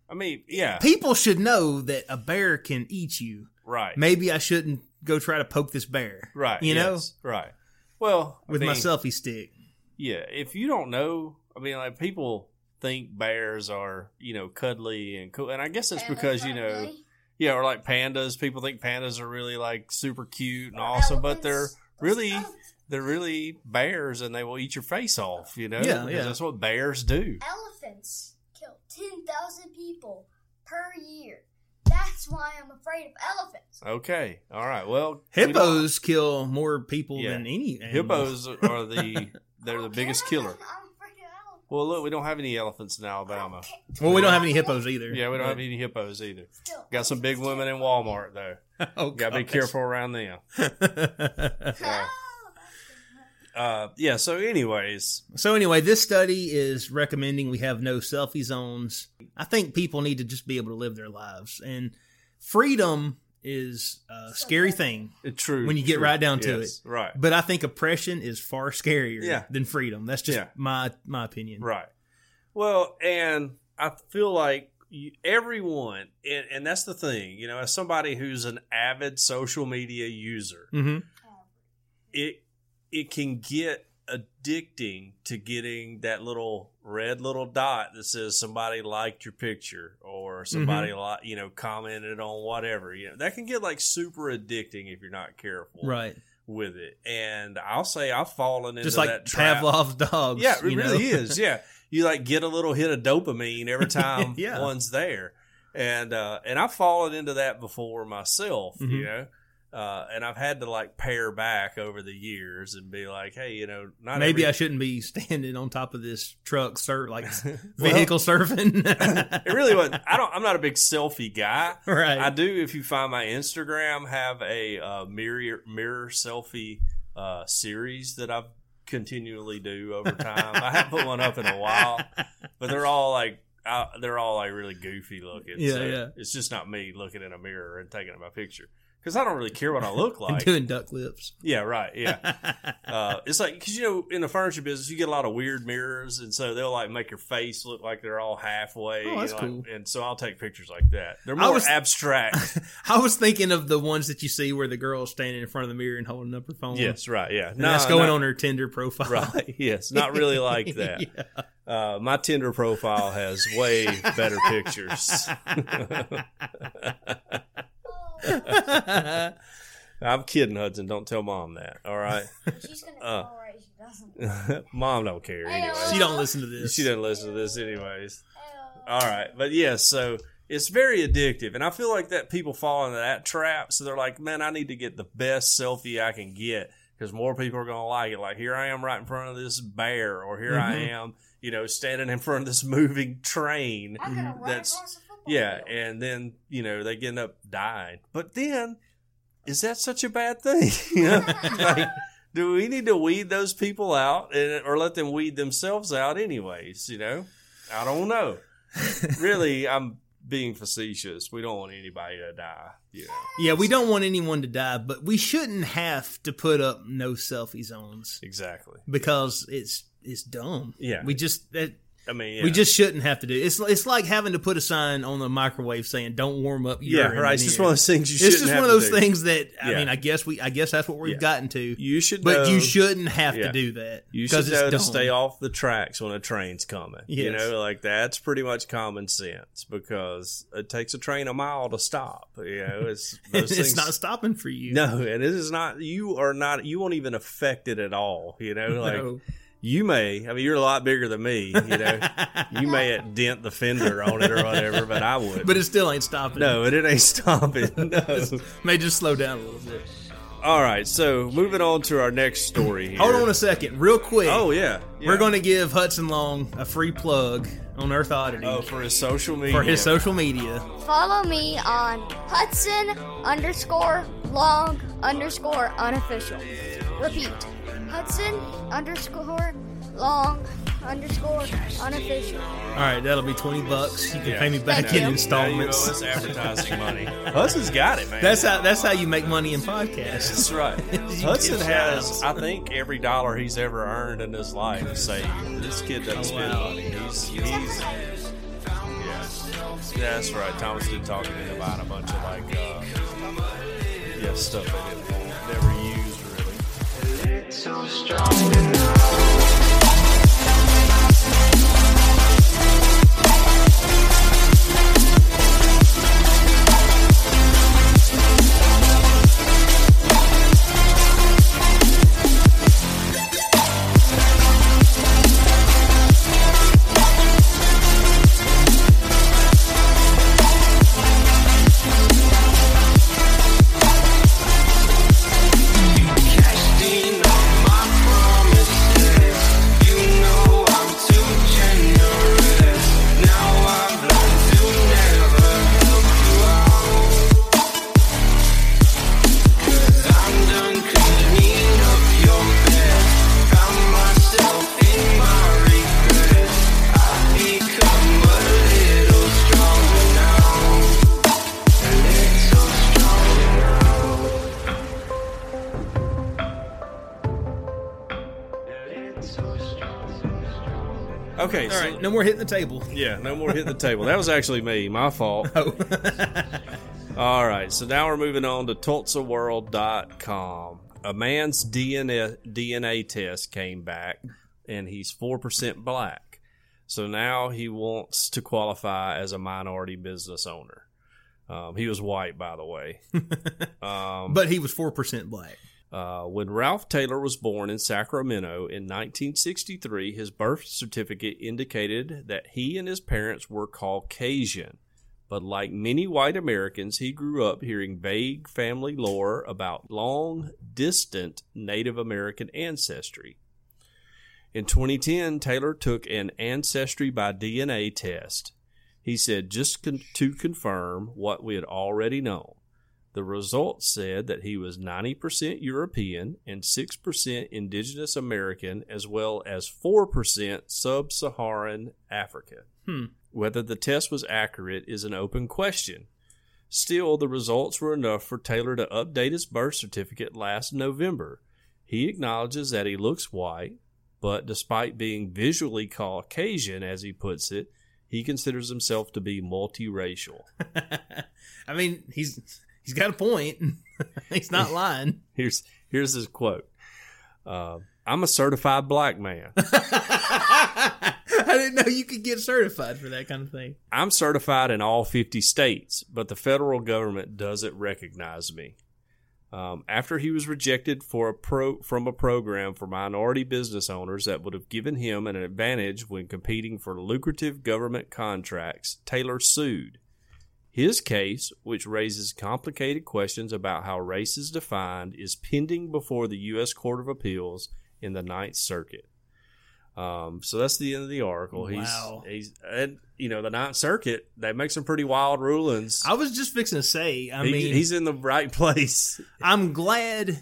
I mean, yeah, people should know that a bear can eat you. right, Maybe I shouldn't go try to poke this bear. right. You know, right. Well, I with my selfie stick. yeah. If you don't know, I mean, like people think bears are you know cuddly and cool, and I guess it's because you know, yeah, or like pandas. People think pandas are really like super cute and awesome, but they're elephants. Really they're really bears, and they will eat your face off. You know, Yeah, yeah. That's what bears do. Elephants kill 10,000 people per year. That's why I'm afraid of elephants. Okay, all right. Well, we Hippos kill more people Yeah. than any animal. hippos are the they're the Okay, biggest I'm- killer. I'm afraid of Well, look, we don't have any elephants in Alabama. Well, we don't have any hippos either. Yeah, we don't have any hippos either. Got some big women in Walmart though. Oh, Got to be careful around them. Uh, yeah. So, anyways, So anyway, this study is recommending we have no selfie zones. I think people need to just be able to live their lives, and freedom is a scary thing. true. When you get true. right down to Yes, right, But I think oppression is far scarier Yeah. than freedom. That's just Yeah. my my opinion. right. Well, and I feel like you, everyone, and, and that's the thing, you know, as somebody who's an avid social media user, hmm it it can get addicting to getting that little red little dot that says somebody liked your picture or somebody Mm-hmm. like you know commented on whatever you know that can get like super addicting if you're not careful Right. with it and i'll say i've fallen into Just like that trap Pavlov's dogs. yeah it you really know? is yeah you like get a little hit of dopamine every time Yeah. one's there and uh and i've fallen into that before myself you Mhm. know uh, and I've had to like pare back over the years and be like, hey, you know, not Maybe every- I shouldn't be standing on top of this truck, sir, like Well, vehicle surfing. it really wasn't. I don't. I'm not a big selfie guy. right. I do. If you find my Instagram, have a uh, mirror mirror selfie uh, series that I've continually do over time. I haven't put one up in a while, but they're all like uh, they're all like really goofy looking. Yeah, so yeah. It's just not me looking in a mirror and taking my picture because I don't really care what I look like. doing duck lips. yeah, right. Yeah. Uh, it's like because you know in the furniture business you get a lot of weird mirrors, and so they'll like make your face look like they're all halfway. Oh, that's you know, cool. like- and so I'll take pictures like that. They're I more was- abstract. I was thinking of the ones that you see where the girl's standing in front of the mirror and holding up her phone. yes, right. Yeah, And that's going on her Tinder profile. Right. Yes, not really like that. Yeah. Uh, my Tinder profile has way better pictures. I'm kidding, Hudson. Don't tell mom that. All right, She's gonna Uh. call right. She doesn't. mom don't care Hey, anyway. she don't listen to this. She doesn't listen to this anyways. All right, but yes, so it's very addictive, and I feel like that people fall into that trap. So they're like, "Man, I need to get the best selfie I can get because more people are going to like it." Like here I am right in front of this bear, or here I Mhm. am, you know, standing in front of this moving train. I'm gonna That's- across a football Yeah, and then you know they end up dying. But then, is that such a bad thing? you know, like, do we need to weed those people out, and, or let them weed themselves out, anyways? You know, I don't know. really, I'm being facetious. We don't want anybody to die. You know, Yeah, we don't want anyone to die, but we shouldn't have to put up no selfie zones exactly. because it's it's dumb. Yeah. we just that, I mean, we just shouldn't have to do. It's it's like having to put a sign on the microwave saying "Don't warm up." Your Yeah, right. It's just one of those things you It's just one of those do. things that I Yeah. mean, I guess we I guess that's what we've Yeah. gotten to. You should, But know, you shouldn't have Yeah. to do that You should know to stay off the tracks when a train's coming. You know, like that's pretty much common sense because it takes a train a mile to stop. You know, it's it's things. not stopping for you. no, and it is not. You are not. You won't even affect it at all. You know, like No. You may. I mean, you're a lot bigger than me. You know, you may dent the fender on it or whatever, but I would. but it still ain't stopping. no, and it ain't stopping. No. may just slow down a little bit. All right, so moving on to our next story. Here. Hold on a second, real quick. Oh yeah, We're going to give Hudson Long a free plug on Earth Oddity Oh, for his social media. for his social media. Follow me on Hudson underscore long underscore unofficial. Repeat. Hudson underscore long underscore unofficial. All right, that'll be twenty bucks. You can Yeah. pay me back Thank in you. installments. Now you owe us advertising money. Hudson's got it, man. That's how that's how you make money in podcasts. That's right. Hudson has. I think, every dollar he's ever earned in his life saved. This kid doesn't Oh, spend wow. money. He's, he's, yeah. That's right. Thomas did talk to me about a bunch of like, uh, yeah, stuff they didn't, never used really. So strong enough. No more hitting the table. yeah, no more hitting the table. That was actually me, my fault. Oh. All right, so now we're moving on to TulsaWorld.com. A man's DNA DNA test came back, and he's four percent black. So now he wants to qualify as a minority business owner. Um, he was white, by the way. Um, but he was four percent black. Uh, when Ralph Taylor was born in Sacramento in 1963, his birth certificate indicated that he and his parents were Caucasian. But like many white Americans, he grew up hearing vague family lore about long, distant Native American ancestry. In 2010, Taylor took an ancestry by DNA test. He said just con- to confirm what we had already known. The results said that he was 90% European and 6% Indigenous American, as well as 4% Sub Saharan African. Hmm. Whether the test was accurate is an open question. Still, the results were enough for Taylor to update his birth certificate last November. He acknowledges that he looks white, but despite being visually Caucasian, as he puts it, he considers himself to be multiracial. I mean, he's he's got a point. he's not lying. Here's here's his quote. Uh, I'm a certified black man. I didn't know you could get certified for that kind of thing. I'm certified in all 50 states, but the federal government doesn't recognize me. Um, after he was rejected for a pro from a program for minority business owners that would have given him an advantage when competing for lucrative government contracts, Taylor sued. His case, which raises complicated questions about how race is defined, is pending before the U.S. Court of Appeals in the Ninth Circuit. Um, so that's the end of the article. Wow. He's, he's, and you know, the Ninth Circuit they make some pretty wild rulings. I was just fixing to say. I He- mean, he's in the right place. I'm glad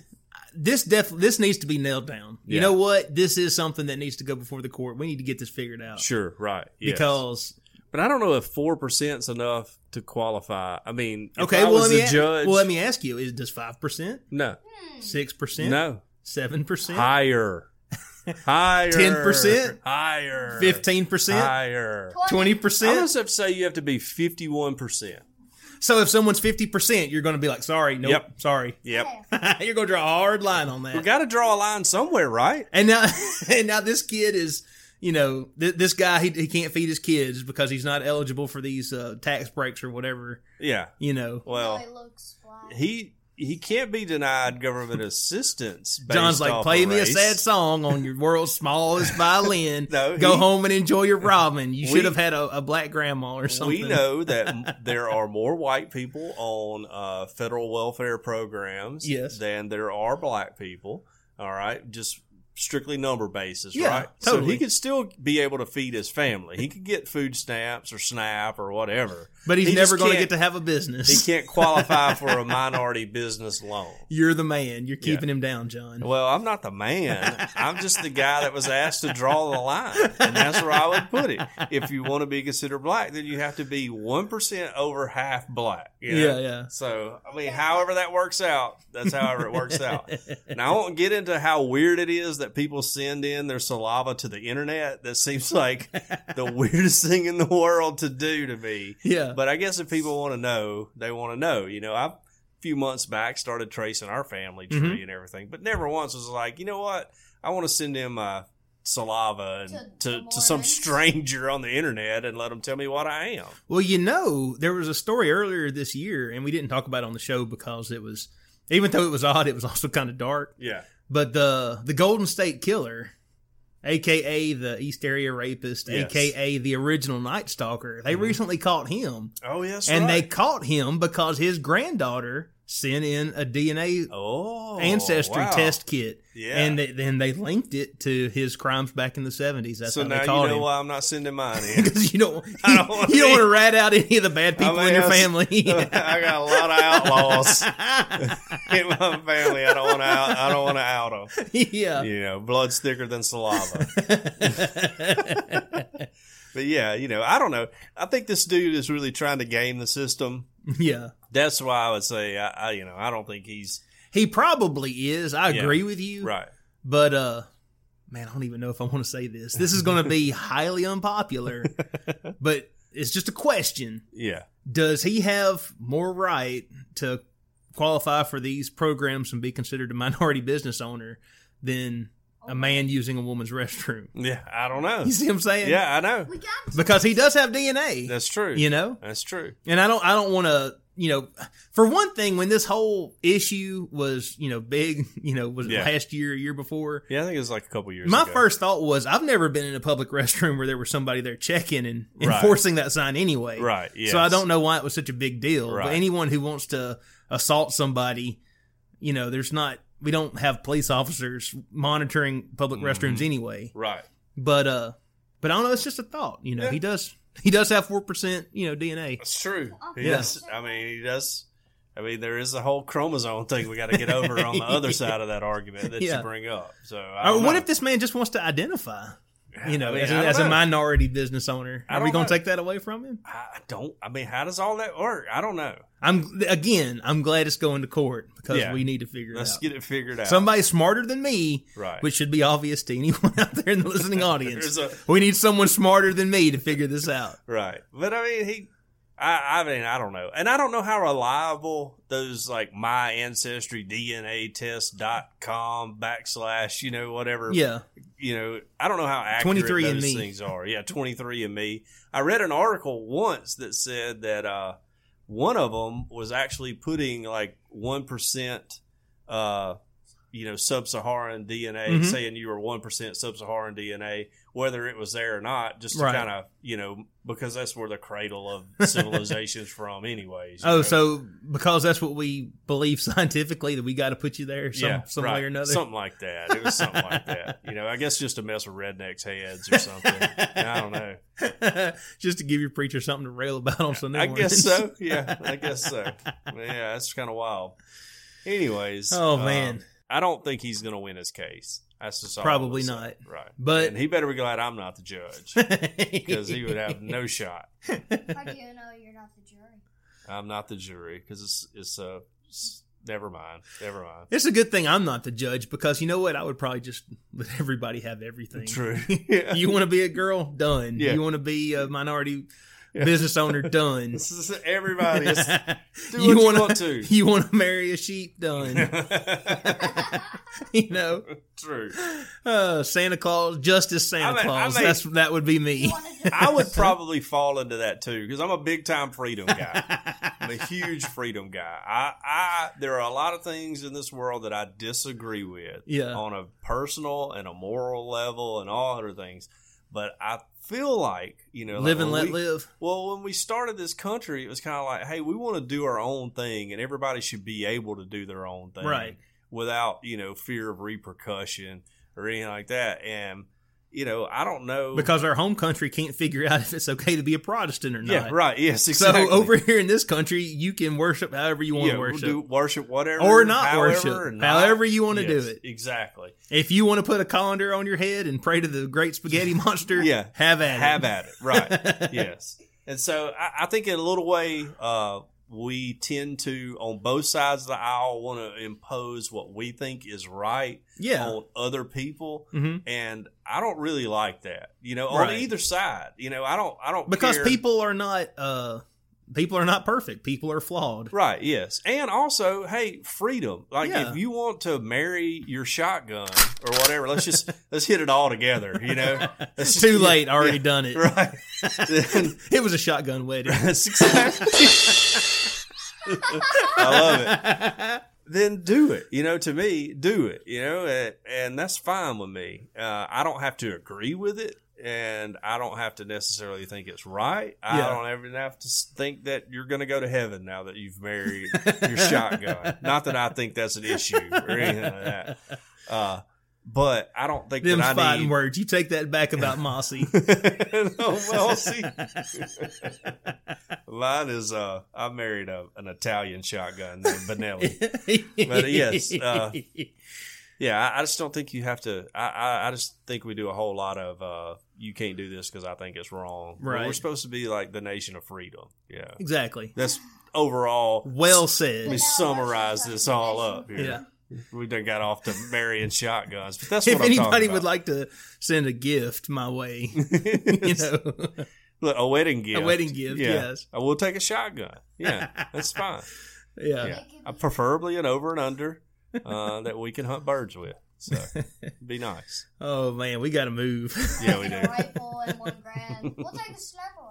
this def this needs to be nailed down. You Yeah. know what? This is something that needs to go before the court. We need to get this figured out Sure, right. yes. because but I don't know if four percent's enough to qualify. I mean, if okay. I well, was let me the a- judge. well let me ask you: Is does five percent, no, hmm. six percent, no, seven percent, higher, higher, 10%? higher, fifteen percent, higher. Twenty percent? I percent? almost have to say you have to be fifty-one percent. So if someone's fifty percent, you're going to be like, "Sorry, nope, Yep. sorry." Yep, you're going to draw a hard line on that. we got to draw a line somewhere, right? And now, and now this kid is, you know, th- this guy he, he can't feed his kids because he's not eligible for these uh, tax breaks or whatever. Yeah. You know, Well, It looks fly. he he can't be denied government assistance. based John's like, off play of me a sad song on your world's smallest violin. No, Go he- home and enjoy your ramen. You We- should have had a, a black grandma or something. We know that there are more white people on uh, federal welfare programs Yes. than there are black people. All right, just strictly number basis, Yeah, right? So he could still be able to feed his family. He could get food stamps or SNAP or whatever. But he's He never going to get to have a business. He can't qualify for a minority business loan. You're the man. You're keeping him down, John. Well, I'm not the man. I'm just the guy that was asked to draw the line. And that's where I would put it. If you want to be considered black, then you have to be 1% over half black. you know? Yeah, yeah. So, I mean, however that works out, that's however it works out. Now, I won't get into how weird it is that people send in their saliva to the internet. That seems like the weirdest thing in the world to do to me. Yeah. But I guess if people want to know, they want to know. You know, I a few months back started tracing our family tree Mhm. and everything, but never once was like, you know what? I want to send in my saliva and To to, to, some stranger on the internet and let them tell me what I am. Well, you know, there was a story earlier this year, and we didn't talk about it on the show because it was, even though it was odd, it was also kind of dark. Yeah. But the the Golden State Killer, aka the East Area Rapist, Yes. aka the original Night Stalker, they mm-hmm. recently caught him, Oh yes. and they caught him because his granddaughter sent in a DNA oh ancestry wow. test kit, Yeah. and they, then they linked it to his crimes back in the seventies. That's so how now they you know him. why I'm not sending mine in. Because you don't, I don't wanna you don't want to rat out any of the bad people I mean, in your family. I got a lot of outlaws in my family. I don't want to out. I don't want to out them. yeah. You know, blood's thicker than saliva. But yeah, you know, I don't know. I think this dude is really trying to game the system. yeah. That's why I would say, I, I you know, I don't think he's He probably is. I Yeah. agree with you. right. But uh man, I don't even know if I want to say this. This is going to be highly unpopular, but it's just a question. Yeah. Does he have more right to qualify for these programs and be considered a minority business owner than a man using a woman's restroom? Yeah. I don't know. You see what I'm saying? Yeah, I know. We got Because he does have DNA. That's true. you know? That's true. And I don't I don't want to, you know, for one thing when this whole issue was, you know, big, you know, was it Yeah. last year, a year before, Yeah, I think it was like a couple years my ago. first thought was I've never been in a public restroom where there was somebody there checking and Right. enforcing that sign anyway. Right, So I don't know why it was such a big deal. But Right. anyone who wants to assault somebody, you know, there's not we don't have police officers monitoring public Mm-hmm. restrooms anyway. Right. But uh but I don't know, it's just a thought. You know, Yeah. he does he does have four percent, you know, DNA. That's true. He Yeah. does. I mean, he does. I mean, there is a whole chromosome thing we got to get over on the other side of that argument that Yeah. you bring up. So, I Or don't what know. if this man just wants to identify? You know, I mean, as, a, don't a minority business owner, are we going to take that away from him? I don't. I mean, how does all that work? I don't know. I'm again. I'm glad it's going to court because Yeah. we need to figure it out. Let's it out. get it figured out. Somebody smarter than me, Right. which should be obvious to anyone out there in the listening audience. A- we need someone smarter than me to figure this out. Right. But I mean, he. I, I mean, I don't know, and I don't know how reliable those like my ancestry DNA test.com backslash you know whatever Yeah, you know, I don't know how accurate 23 and those Me. things are. Yeah, 23 and me. I read an article once that said that uh, one of them was actually putting like 1%, uh, you know, sub Saharan DNA, Mhm. saying you were 1% sub Saharan DNA, whether it was there or not, just to Right. kind of, you know, because that's where the cradle of civilization's from, anyways. Oh, know? so because that's what we believe scientifically that we got to put you there some some right. way or another. Something like that. It was something like that. You know, I guess just to mess with rednecks' heads or something. I don't know. Just to give your preacher something to rail about on Sunday I mornings. guess so. Yeah, I guess so. Yeah, that's kind of wild. Anyways, Oh, um, man. I don't think he's going to win his case. That's just Probably not. Right, But- and he better be glad I'm not the judge because he would have no shot. How do you know you're not the jury? I'm not the jury because it's it's uh it's, never mind, never mind. It's a good thing I'm not the judge because you know what? I would probably just let everybody have everything. True. Yeah. You want to be a girl? Done. Yeah. You want to be a minority business owner? Done. This is everybody. It's- do you what wanna- want to. You want to marry a sheep? Done. you know, True. uh, Santa Claus, Justice Santa I mean- I Claus. mean- That's that would be me. You wanna do- I would probably fall into that too because I'm a big time freedom guy. I'm a huge freedom guy. I, I there are a lot of things in this world that I disagree with Yeah. on a personal and a moral level and all other things. But I feel like you know, like live and when let we- live. Well, when we started this country, it was kind of like, hey, we want to do our own thing, and everybody should be able to do their own thing, Right. Without you know fear of repercussion or anything like that. And you know, I don't know Because our home country can't figure out if it's okay to be a Protestant or not. Yeah, right. Yes, exactly. So over here in this country, you can worship however you want yeah, to worship. do worship whatever Or not however, worship, or not. however you wanna do it. Exactly. If you want to put a colander on your head and pray to the great spaghetti monster, Yeah, have at Have it. at it. Right. yes. And so I, I think in a little way, uh, we tend to on both sides of the aisle want to impose what we think is right Yeah. on other people, hmm and I don't really like that. You know, on either side. You know, I don't. I don't Because care. people are not uh people are not perfect. People are flawed. Right, yes. And also, hey, freedom. Like Yeah. if you want to marry your shotgun or whatever, let's just let's hit it all together, you know? It's too late. yeah, Already yeah, done it. Right. It was a shotgun wedding. that's exactly I love it. Then do it. You know, to me, do it. You know, and, and that's fine with me. Uh, I don't have to agree with it, and I don't have to necessarily think it's right. I Yeah. don't ever have to think that you're going to go to heaven now that you've married your shotgun. Not that I think that's an issue or anything like that. Uh, but I don't think Them that I fighting need. words. You take that back about Mossy. no, well, see, mine is uh, I married a, an Italian shotgun named Benelli. But, yes, uh, Yeah, I, I just don't think you have to. I, I, I just think we do a whole lot of uh, you can't do this because I think it's wrong. But Right. We're supposed to be like the nation of freedom. Yeah, exactly. that's overall. Well said. Let me summarize this all up here. Yeah. We done got off to burying shotguns, but that's if what I'm anybody about. would like to send a gift my way, you know, Look, a wedding gift. A wedding gift, Yeah. yes. I will take a shotgun. Yeah, that's fine. yeah. Yeah, Uh, preferably an over and under uh, that we can hunt birds with. So be nice. Oh man, we got to move. Yeah, we do. A rifle and one grand. We'll take a sniper rifle.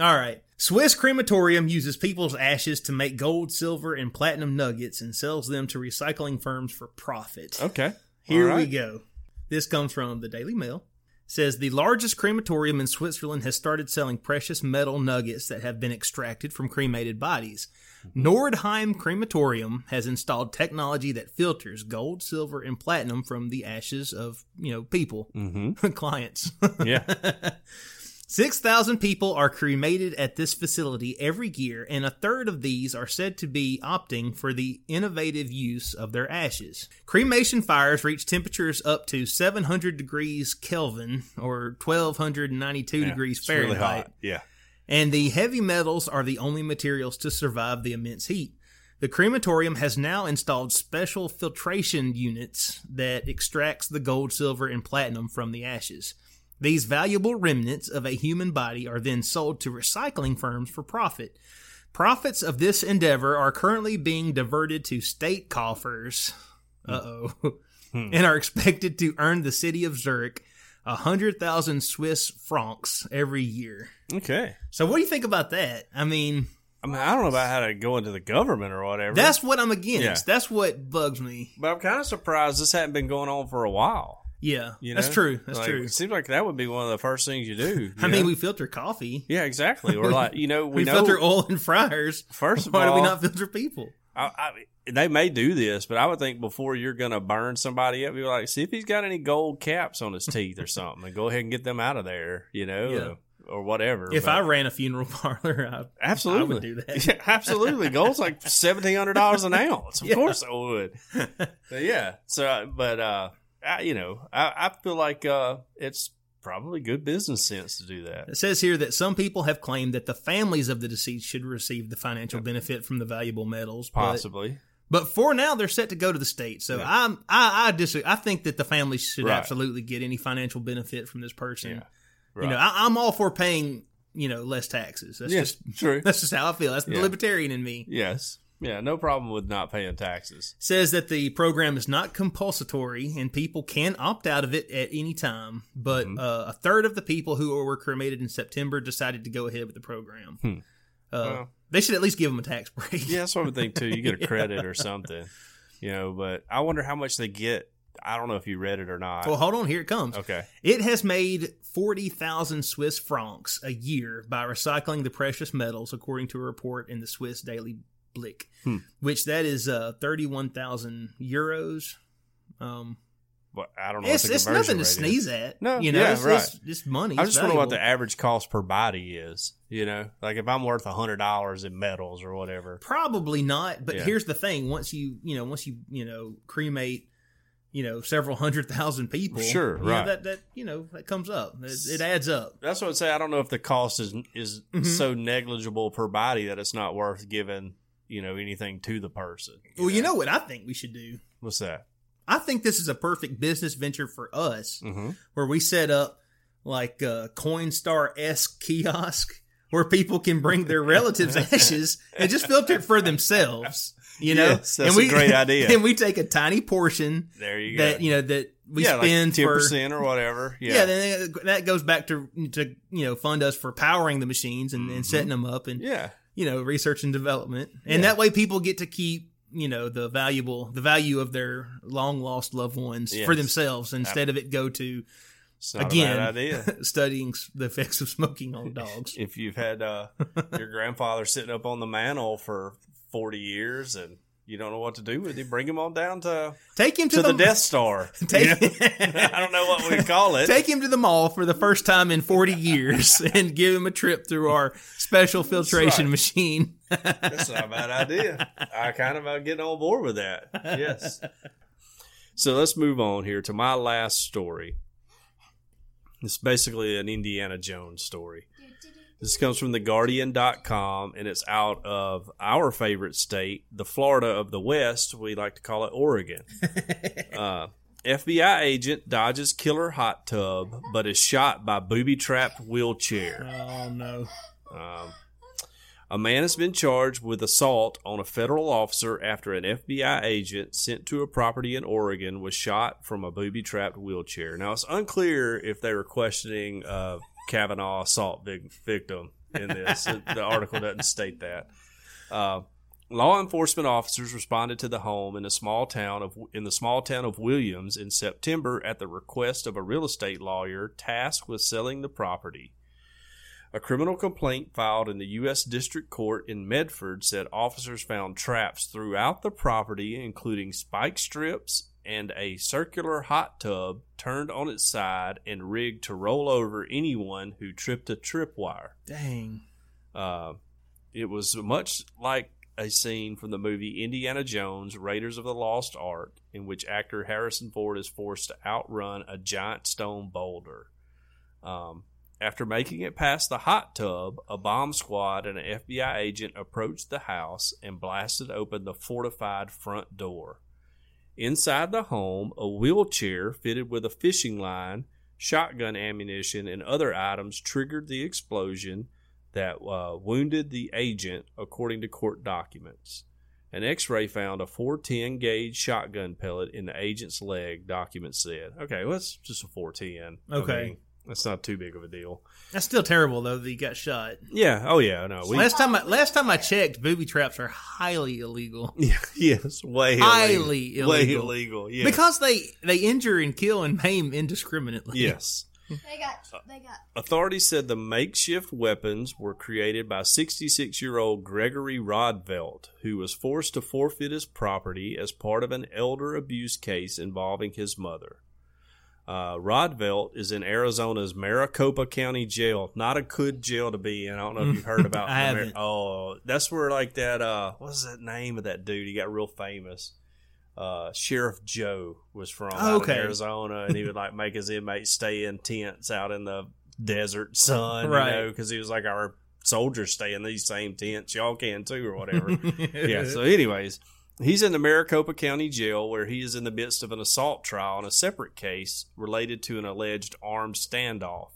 All right. Swiss crematorium uses people's ashes to make gold, silver, and platinum nuggets and sells them to recycling firms for profit. Okay. Here All we go. This comes from the Daily Mail. Says the largest crematorium in Switzerland has started selling precious metal nuggets that have been extracted from cremated bodies. Nordheim Crematorium has installed technology that filters gold, silver, and platinum from the ashes of, you know, people, Mm-hmm. clients. Yeah. 6,000 people are cremated at this facility every year, and a third of these are said to be opting for the innovative use of their ashes. Cremation fires reach temperatures up to 700 degrees Kelvin or 1292 Yeah, degrees really Fahrenheit, hot. Yeah. and the heavy metals are the only materials to survive the immense heat. The crematorium has now installed special filtration units that extracts the gold, silver, and platinum from the ashes. These valuable remnants of a human body are then sold to recycling firms for profit. Profits of this endeavor are currently being diverted to state coffers. Uh oh. and are expected to earn the city of Zurich a hundred thousand Swiss francs every year. Okay. So what do you think about that? I mean, I mean, I don't know about how to go into the government or whatever. that's what I'm against. Yeah. That's what bugs me. but I'm kind of surprised this hadn't been going on for a while. Yeah, You know? that's true. That's Like, true. It seems like that would be one of the first things you do. I you mean, we filter coffee. yeah, exactly. Or like, you know, we, We, know. filter oil and fryers. First of Why do we not filter people? I, I, they may do this, but I would think before you're going to burn somebody up, you're like, see if he's got any gold caps on his teeth or something, and go ahead and get them out of there, you know, Yeah. or, or whatever. If But- I ran a funeral parlor, I, absolutely I would do that. Yeah, absolutely, gold's like seventeen hundred dollars an ounce. Of Yeah. course, I would. But yeah. So, but uh, I, you know, I, I feel like uh, it's probably good business sense to do that. It says here that some people have claimed that the families of the deceased should receive the financial benefit from the valuable metals. Possibly. but for now, they're set to go to the state. So Yeah. I'm I I disagree. I think that the families should Right. absolutely get any financial benefit from this person. Yeah. You know, I, I'm all for paying you know less taxes. That's just true. that's just how I feel. That's the Yeah. libertarian in me. Yes. Yeah. No problem with not paying taxes. says that the program is not compulsory and people can opt out of it at any time. But Mm-hmm. uh, a third of the people who were cremated in September decided to go ahead with the program. Hmm. Uh, Well. they should at least give them a tax break. Yeah, that's what I would think too. You get a credit or something, you know. But I wonder how much they get. I don't know if you read it or not. Well, hold on. Here it comes. okay. It has made 40,000 Swiss francs a year by recycling the precious metals, according to a report in the Swiss Daily Blick, Hmm. which that is uh, 31,000 euros. Um, But I don't know. it's it's nothing to rate is. sneeze at. No, you know, yeah, it's, right. it's, it's money. I just wonder what the average cost per body is. You know, like if I'm worth a hundred dollars in metals or whatever. Probably not, but Yeah. here's the thing: once you you know once you you know cremate, you know several hundred thousand people, Sure, you know, that that you know that comes up. It, it adds up. That's what I'd say. I don't know if the cost is is Mhm. so negligible per body that it's not worth giving you know anything to the person. Well, you know what I think we should do. what's that? I think this is a perfect business venture for us, Mm-hmm. where we set up like a Coinstar s kiosk where people can bring their relatives' ashes and just filter it for themselves. You know, Yes, that's and we, a great idea. And we take a tiny portion There you go. that you know that we yeah, spend like ten for percent or whatever. yeah. Yeah, then that goes back to to you know fund us for powering the machines and, and setting them up and yeah. You know research and development and Yeah. that way people get to keep you know the valuable the value of their long lost loved ones for themselves instead of it go to again a bad idea. studying the effects of smoking on dogs. if you've had uh, your grandfather sitting up on the mantle for forty years and you don't know what to do with him, bring him on down to Take him to, to the Death Star. Take, You know? I don't know what we call it. Take him to the mall for the first time in 40 years and give him a trip through our special filtration right. machine. That's not a bad idea. I kind of am getting on board with that. Yes. So let's move on here to my last story. It's basically an Indiana Jones story. This comes from theguardian.com and it's out of our favorite state, the Florida of the West. We like to call it Oregon. uh, FBI agent dodges killer hot tub but is shot by booby trapped wheelchair. Oh no. Um, a man has been charged with assault on a federal officer after an FBI agent sent to a property in Oregon was shot from a booby trapped wheelchair. Now, it's unclear if they were questioning a Kavanaugh assault vic- victim in this. the article doesn't state that. Uh, law enforcement officers responded to the home in a small town of in the small town of Williams in September at the request of a real estate lawyer tasked with selling the property. A criminal complaint filed in the U.S. District Court in Medford said officers found traps throughout the property, including spike strips and a circular hot tub turned on its side and rigged to roll over anyone who tripped a tripwire. Dang. Uh, it was much like a scene from the movie Indiana Jones Raiders of the Lost Ark, in which actor Harrison Ford is forced to outrun a giant stone boulder. Um, after making it past the hot tub, a bomb squad and an FBI agent approached the house and blasted open the fortified front door. Inside the home, a wheelchair fitted with a fishing line, shotgun ammunition, and other items triggered the explosion that uh, wounded the agent, according to court documents. An x ray found a 410 gauge shotgun pellet in the agent's leg, documents said. Okay, well, that's just a 410. I Okay. mean, that's not too big of a deal. That's still terrible though that he got shot. Yeah. Oh, yeah. No. We, last time I last time I checked, booby traps are highly illegal. yeah, yes. Way Highly illegal. Way illegal. illegal. Yes. Because they they injure and kill and maim indiscriminately. Yes. They got, they got. Authorities said the makeshift weapons were created by 66 year old Gregory Rodvelt, who was forced to forfeit his property as part of an elder abuse case involving his mother. Uh, Rodvelt is in Arizona's Maricopa County Jail. Not a good jail to be in. I don't know if you've heard about. I Mar- haven't. Oh, that's where like that. Uh, what's that name of that dude? He got real famous. Uh, Sheriff Joe was from out Okay. Arizona, and he would like make his inmates stay in tents out in the desert sun, Right. you know, because he was like our soldiers stay in these same tents. Y'all can too, or whatever. yeah. So, anyways, he's in the Maricopa County Jail where he is in the midst of an assault trial on a separate case related to an alleged armed standoff.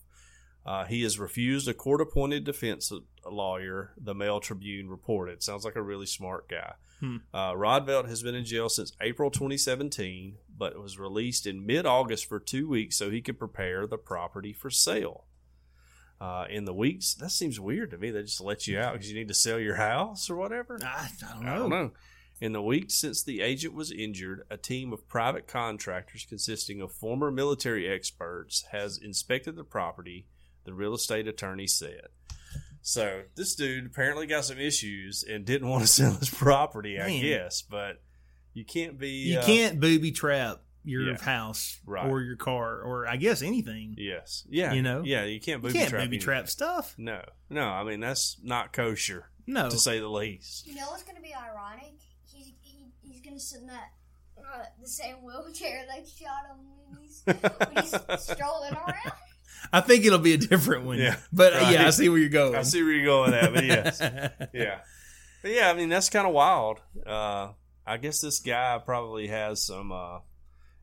Uh, he has refused a court-appointed defense lawyer. The Mail Tribune reported. Sounds like a really smart guy. Hmm. Uh, Rodvelt has been in jail since April 2017, but was released in mid-August for two weeks so he could prepare the property for sale. Uh, in the weeks, that seems weird to me. They just let you out because you need to sell your house or whatever. I, I don't know. I don't know. In the weeks since the agent was injured, a team of private contractors consisting of former military experts has inspected the property, the real estate attorney said. So this dude apparently got some issues and didn't want to sell his property, I Man. guess. But you can't be. You uh, can't booby trap your Yeah. house Right. or your car or I guess anything. Yes. Yeah. You know? Yeah. You can't you booby can't trap. booby trap stuff. No. No. I mean that's not kosher No. to say the least. You know what's gonna be ironic? He's he, he's gonna sit in that uh, the same wheelchair they shot him when he's, when he's strolling around. I think it'll be a different one. Yeah. But uh, Right. yeah, I see where you're going. I see where you're going with that, but yes. yeah. But yeah, I mean that's kind of wild. Uh, I guess this guy probably has some uh,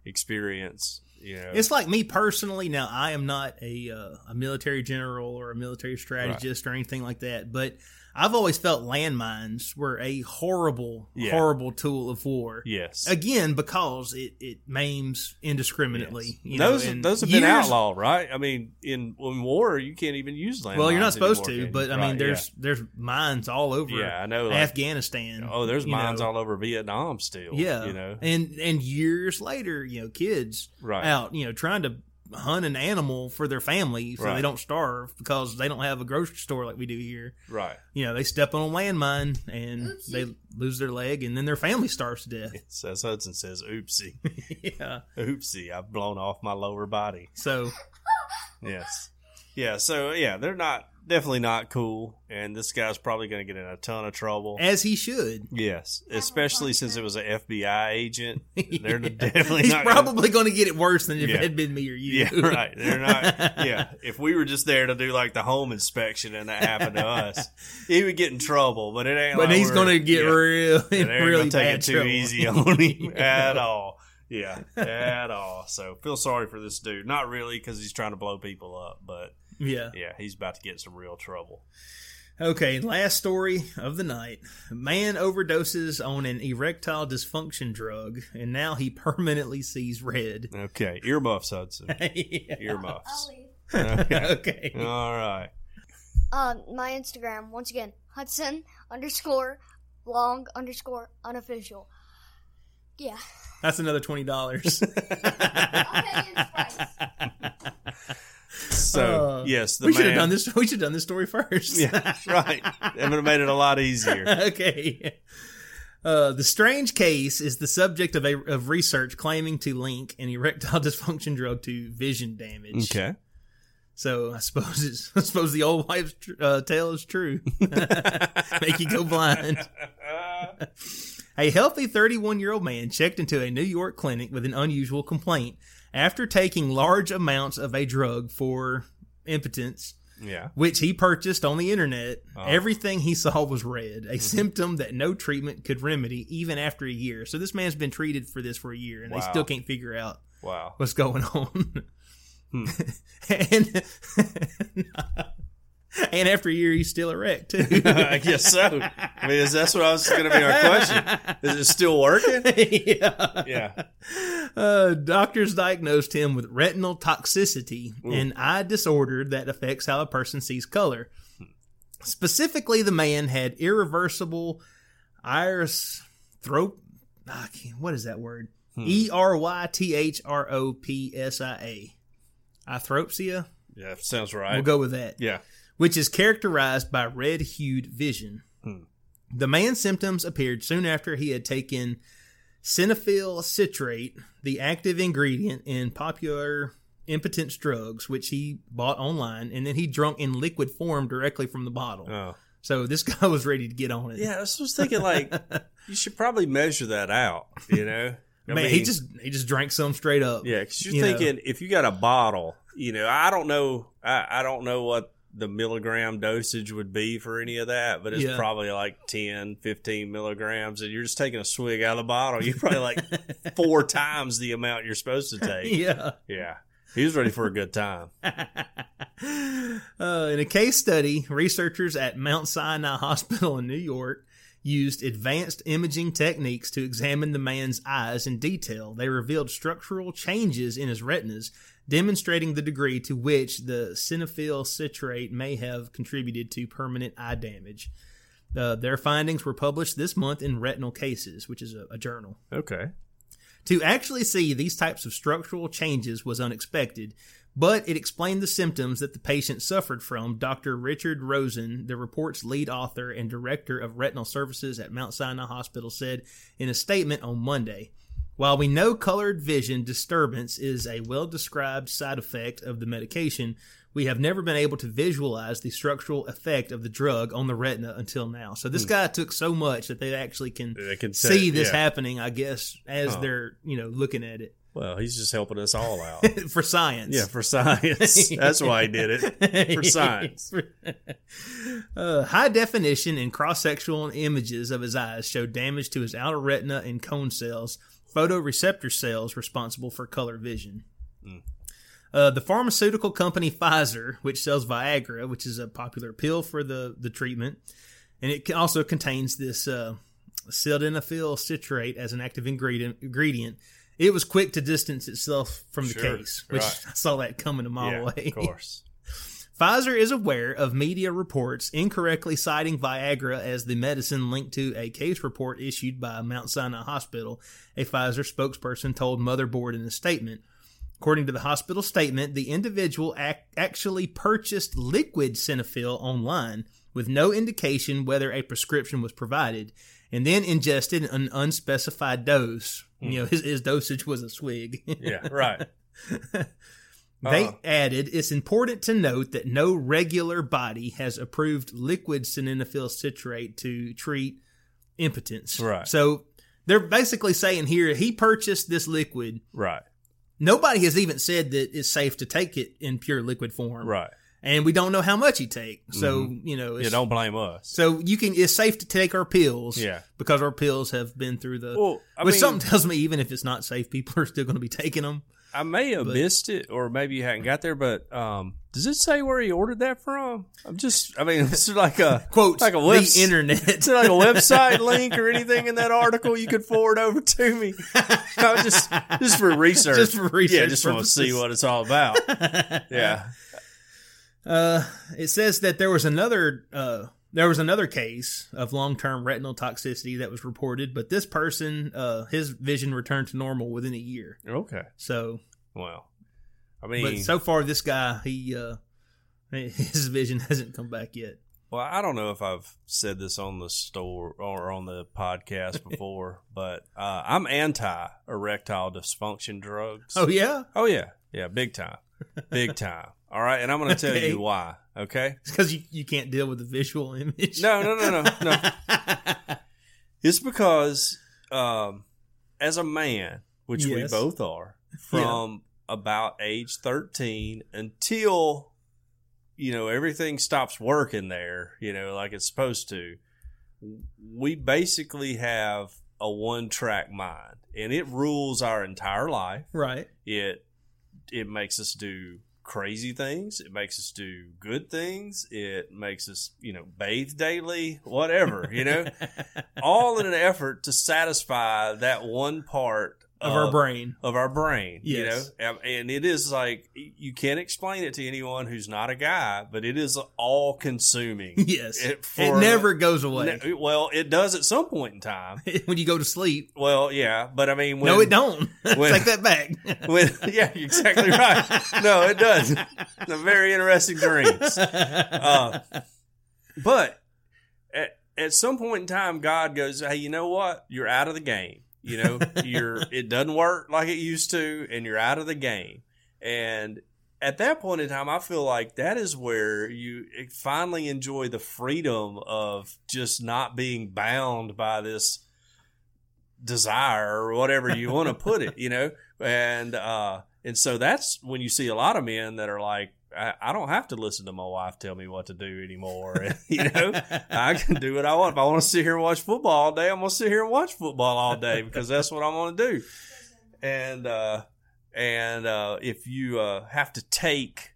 experience. You know, It's like me personally. Now, I am not a uh, a military general or a military strategist or anything like that, but I've always felt landmines were a horrible, Yeah. horrible tool of war. yes. Again, because it, it maims indiscriminately. Yes. You know, those those have been outlawed, right? I mean, in in war, you can't even use landmines. Well, you're not supposed anymore, to, but? I mean, Right, there's there's mines all over yeah, yeah, I know. Like, Afghanistan. oh, there's mines know. all over Vietnam still. Yeah, you know, and and years later, you know, kids right? out, you know, trying to hunt an animal for their family so Right. they don't starve because they don't have a grocery store like we do here. Right. You know, they step on a landmine and Oopsie. they lose their leg, and then their family starves to death. Yes, as Hudson says, "Oopsie, yeah. oopsie, I've blown off my lower body." So Yes. Yeah. So yeah, they're not definitely not cool. And this guy's probably going to get in a ton of trouble. As he should. Yes, especially since it was an FBI agent. They're definitely He's not probably going to get it worse than if Yeah. it had been me or you. Yeah, right. They're not. Yeah, if we were just there to do like the home inspection and that happened to us, he would get in trouble. But it ain't. But like he's going to get yeah, real, they ain't really gonna take bad it too trouble. easy on him at all. Yeah, at all. So feel sorry for this dude. Not really because he's trying to blow people up, but Yeah. yeah, he's about to get some real trouble. Okay, last story of the night. A man overdoses on an erectile dysfunction drug, and now he permanently sees red. Okay, earmuffs, Hudson. Yeah. Earmuffs. Okay. Okay. All right. Uh, my Instagram once again Hudson underscore long underscore unofficial. Yeah. That's another $20. So Uh, yes, the we should have done this. We should have done this story first. Yeah, right. That would have made it a lot easier. okay. Uh, the strange case is the subject of a of research claiming to link an erectile dysfunction drug to vision damage. Okay. So I suppose it's, I suppose the old wife's tr- uh, tale is true. Make you go blind. A healthy 31 year old man checked into a New York clinic with an unusual complaint after taking large amounts of a drug for impotence, Yeah. which he purchased on the internet. Oh. Everything he saw was red, a symptom that no treatment could remedy even after a year. So this man's been treated for this for a year and they still can't figure out Wow. what's going on. Hmm. and and after a year, he's still erect too. I guess so. I mean, is that's what I was going to be our question? Is it still working? yeah. Yeah. Uh, doctors diagnosed him with retinal toxicity, an eye disorder that affects how a person sees color. Specifically, the man had irreversible iris thrope. ah, I can't- What is that word? E R Y T H R O P S I A. Arthropsia? Yeah. Sounds right. We'll go with that. yeah. Which is characterized by red hued vision. Hmm. The man's symptoms appeared soon after he had taken cinephyl citrate, the active ingredient in popular impotence drugs, which he bought online, and then he drunk in liquid form directly from the bottle. Oh. So this guy was ready to get on it. Yeah. I was just thinking, like, you should probably measure that out. You know. I Man, he just he just drank some straight up. Yeah, because you're you know. thinking if you got a bottle, you know, I don't know, I, I don't know what the milligram dosage would be for any of that, but it's Yeah. probably like 10, 15 milligrams, and you're just taking a swig out of the bottle. You're probably like four times the amount you're supposed to take. yeah. Yeah, he was ready for a good time. Uh, in a case study, researchers at Mount Sinai Hospital in New York used advanced imaging techniques to examine the man's eyes in detail. They revealed structural changes in his retinas, demonstrating the degree to which the cinephyl citrate may have contributed to permanent eye damage. Uh, their findings were published this month in Retinal Cases, which is a, a journal. Okay. To actually see these types of structural changes was unexpected, but it explained the symptoms that the patient suffered from. Dr. Richard Rosen, the report's lead author and director of retinal services at Mount Sinai Hospital, said in a statement on Monday. While we know colored vision disturbance is a well described side effect of the medication, we have never been able to visualize the structural effect of the drug on the retina until now. So this guy took so much that they actually can They can see this yeah. happening, I guess, as Oh. they're, you know, looking at it Well, he's just helping us all out. for science. yeah, for science. That's why he did it. For science. uh, high definition and cross sectional images of his eyes show damage to his outer retina and cone cells, photoreceptor cells responsible for color vision. Uh, the pharmaceutical company Pfizer, which sells Viagra, which is a popular pill for the, the treatment, and it also contains this uh, sildenafil citrate as an active ingredient. ingredient. It was quick to distance itself from the Sure, case, which right. I saw that coming a mile yeah, away. of course. Pfizer is aware of media reports incorrectly citing Viagra as the medicine linked to a case report issued by Mount Sinai Hospital, a Pfizer spokesperson told Motherboard in a statement. According to the hospital statement, the individual ac- actually purchased liquid Cinefil online with no indication whether a prescription was provided, and then ingested an unspecified dose. You hmm. know, his, his dosage was a swig. Yeah, right. They Uh. added, it's important to note that no regular body has approved liquid sildenafil citrate to treat impotence. Right. So they're basically saying here he purchased this liquid. Right. Nobody has even said that it's safe to take it in pure liquid form. Right. And we don't know how much he take. So, you know, Yeah, don't blame us. so you can it's safe to take our pills. Yeah. Because our pills have been through the Well, I which mean- something tells me even if it's not safe, people are still going to be taking them. I may have But- missed it, or maybe you hadn't got there. But um, does it say where he ordered that from? I'm just, I mean, it's like a Quote like a the webs- internet. There like a website link or anything in that article you could forward over to me? No, just just for research. Just for research Yeah, just want to see what it's all about. Yeah. Uh, it says that there was another uh, there was another case of long term retinal toxicity that was reported, but this person uh, his vision returned to normal within a year. Okay. So, Well, I mean, but so far this guy he uh, his vision hasn't come back yet. Well, I don't know if I've said this on the store or on the podcast before, but uh, I'm anti erectile dysfunction drugs. Oh yeah, Oh, yeah. Yeah, big time. Big time. All right. And I'm going to tell you why. Okay. it's because you, you can't deal with the visual image. No, no, no, no, no. It's because um, as a man, which we both are, from about age 13 until, you know, everything stops working there, you know, like it's supposed to, we basically have a one track mind and it rules our entire life. right. It, it makes us do crazy things. It makes us do good things. It makes us, you know, bathe daily, whatever, you know, all in an effort to satisfy that one part Of our brain. of our brain, Yes. you know, and it is like you can't explain it to anyone who's not a guy, but it is all consuming. Yes, It- it, never goes away Ne- well, it does at some point in time. when you go to sleep. Well, yeah, but I mean, when, no, it don't. when- Take that back. When, yeah, you're exactly right. No, it does. The very interesting dreams. Uh, but at, at some point in time, God goes, "Hey, you know what? You're out of the game. You know, you're it doesn't work like it used to, and you're out of the game." And at that point in time, I feel like that is where you finally enjoy the freedom of just not being bound by this desire or whatever you want to put it, you know? And, uh, and so that's when you see a lot of men that are like, I, I don't have to listen to my wife tell me what to do anymore. you know, I can do what I want. If I want to sit here and watch football all day, I'm going to sit here and watch football all day because that's what I'm to do. And, uh, and, uh, if you, uh, have to take,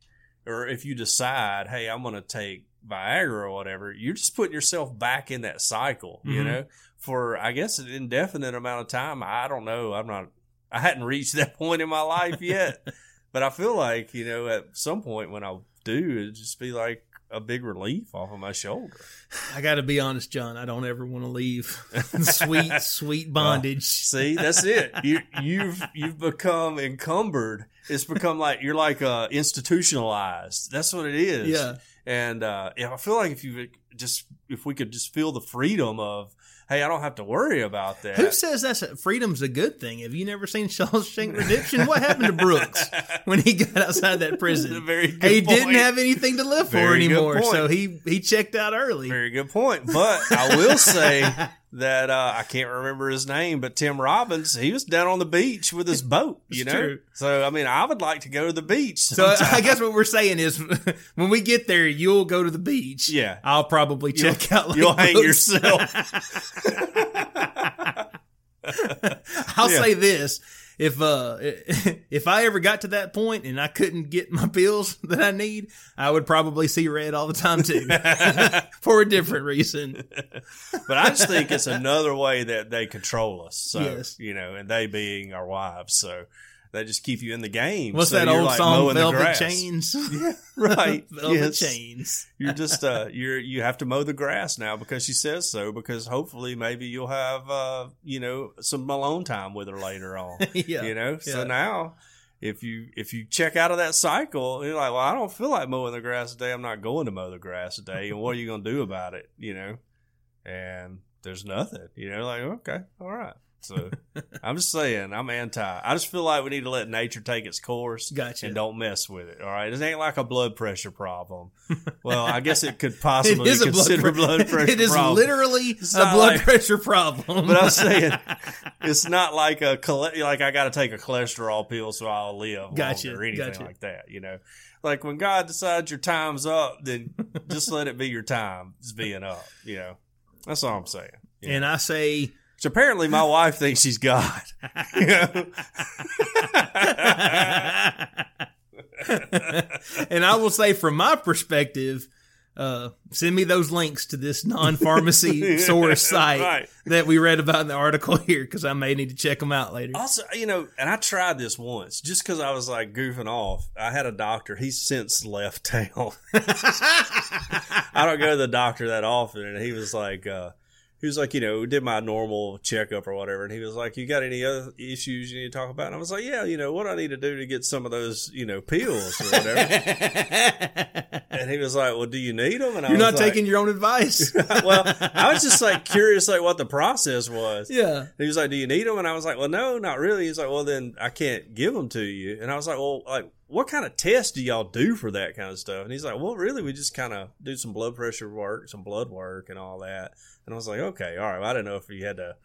or if you decide, hey, I'm going to take Viagra or whatever, you're just putting yourself back in that cycle, you Mhm. know, for I guess an indefinite amount of time. I don't know. I'm not, I hadn't reached that point in my life yet, but I feel like, you know, at some point when I do, it'd just be like a big relief off of my shoulder. I got to be honest, John. I don't ever want to leave sweet, sweet bondage. See, that's it. You, you've you've become encumbered. It's become like you're like uh, institutionalized. That's what it is. Yeah. And uh, yeah, I feel like if you just if we could just feel the freedom of, hey, I don't have to worry about that. Who says that's a, freedom's a good thing? Have you never seen Shawshank Redemption? What happened to Brooks when he got outside that prison? very good He point. didn't have anything to live for Very anymore, so he he checked out early. Very good point. But I will say that uh, I can't remember his name, but Tim Robbins, he was down on the beach with his boat. You know, true. so I mean, I would like to go to the beach. So I guess what we're saying is, when we get there, you'll go to the beach. Yeah. I'll probably You'll- check out. Like you'll hang Brooks. yourself. I'll Yeah. say this: if uh if I ever got to that point and I couldn't get my pills that I need, I would probably see red all the time too, for a different reason. but I just think it's another way that they control us. So Yes. you know, and they being our wives, so they just keep you in the game. What's So that old like song, mowing the Velvet grass. Chains? Right. Velvet yes. Chains. You're just uh you're you have to mow the grass now because she says so because hopefully maybe you'll have uh you know some alone time with her later on. yeah. You know? So now if you if you check out of that cycle, you're like, Well, I don't feel like mowing the grass today, I'm not going to mow the grass today and what are you gonna do about it? You know? And there's nothing. You know, like, okay, all right. So I'm just saying, I'm anti. I just feel like we need to let nature take its course. Gotcha. And don't mess with it. All right. It ain't like a blood pressure problem. Well, I guess it could possibly it is a consider blood, blood, pressure It is problem. literally It's a blood like- pressure problem. But I'm saying it's not like a like I got to take a cholesterol pill so I'll live Gotcha, or anything gotcha. like that. You know, like when God decides your time's up, then just let it be your time. It's being up. You know, that's all I'm saying. And know? I say, so apparently, my wife thinks she's God. You know? and I will say, from my perspective, uh, send me those links to this non-pharmacy source site Right. that we read about in the article here, because I may need to check them out later. Also, you know, and I tried this once just because I was like goofing off. I had a doctor. He's since left town. I don't go to the doctor that often, and he was like, uh, he was like, you know, did my normal checkup or whatever, and he was like, "You got any other issues you need to talk about?" And I was like, "Yeah, you know, what do I need to do to get some of those, you know, pills or whatever." and he was like, "Well, do you need them?" And I was like, You're not like, taking your own advice. well, I was just like curious, like what the process was. yeah. And he was like, "Do you need them?" And I was like, "Well, no, not really." He's like, "Well, then I can't give them to you." And I was like, "Well, like, what kind of tests do y'all do for that kind of stuff?" And he's like, "Well, really, we just kind of do some blood pressure work, some blood work, and all that." And I was like, "Okay, all right." Well, I didn't know if you had to,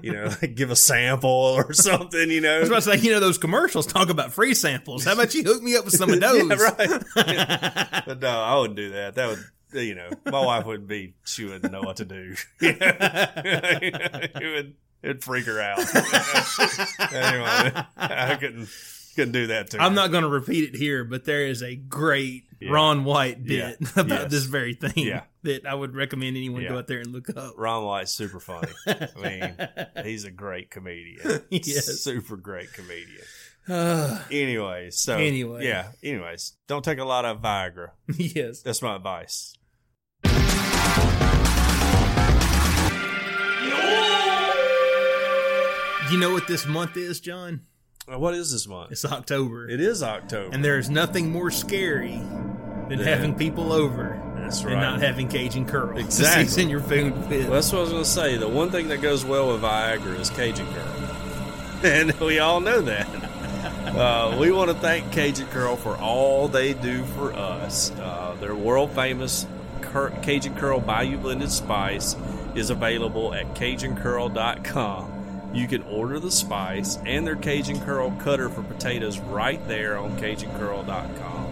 you know, like give a sample or something, you know. I was about to say, you know, those commercials talk about free samples. How about you hook me up with some of those? yeah, right. but no, I wouldn't do that. That would, you know, my wife wouldn't be. She wouldn't know what to do. it would. It'd freak her out. anyway, I couldn't couldn't do that to. I'm not going to repeat it here, but there is a great Yeah. Ron White bit Yeah. about Yes. this very thing Yeah. that I would recommend anyone go out there and look up. Ron White's super funny. I mean, he's a great comedian. Yes. super great comedian. Uh, Anyways, so Anyway. yeah. Anyways, don't take a lot of Viagra. yes. That's my advice. You know what this month is, John? What is this month? It's October. It is October. and there is nothing more scary than Yeah. having people over That's and right. not having Cajun curl Exactly. season your food. Well, that's what I was going to say. The one thing that goes well with Viagra is Cajun Curl. And we all know that. Uh, we want to thank Cajun Curl for all they do for us. Uh, their world famous Cajun Curl Bayou Blended Spice is available at CajunCurl.com. You can order the spice and their Cajun Curl cutter for potatoes right there on CajunCurl.com.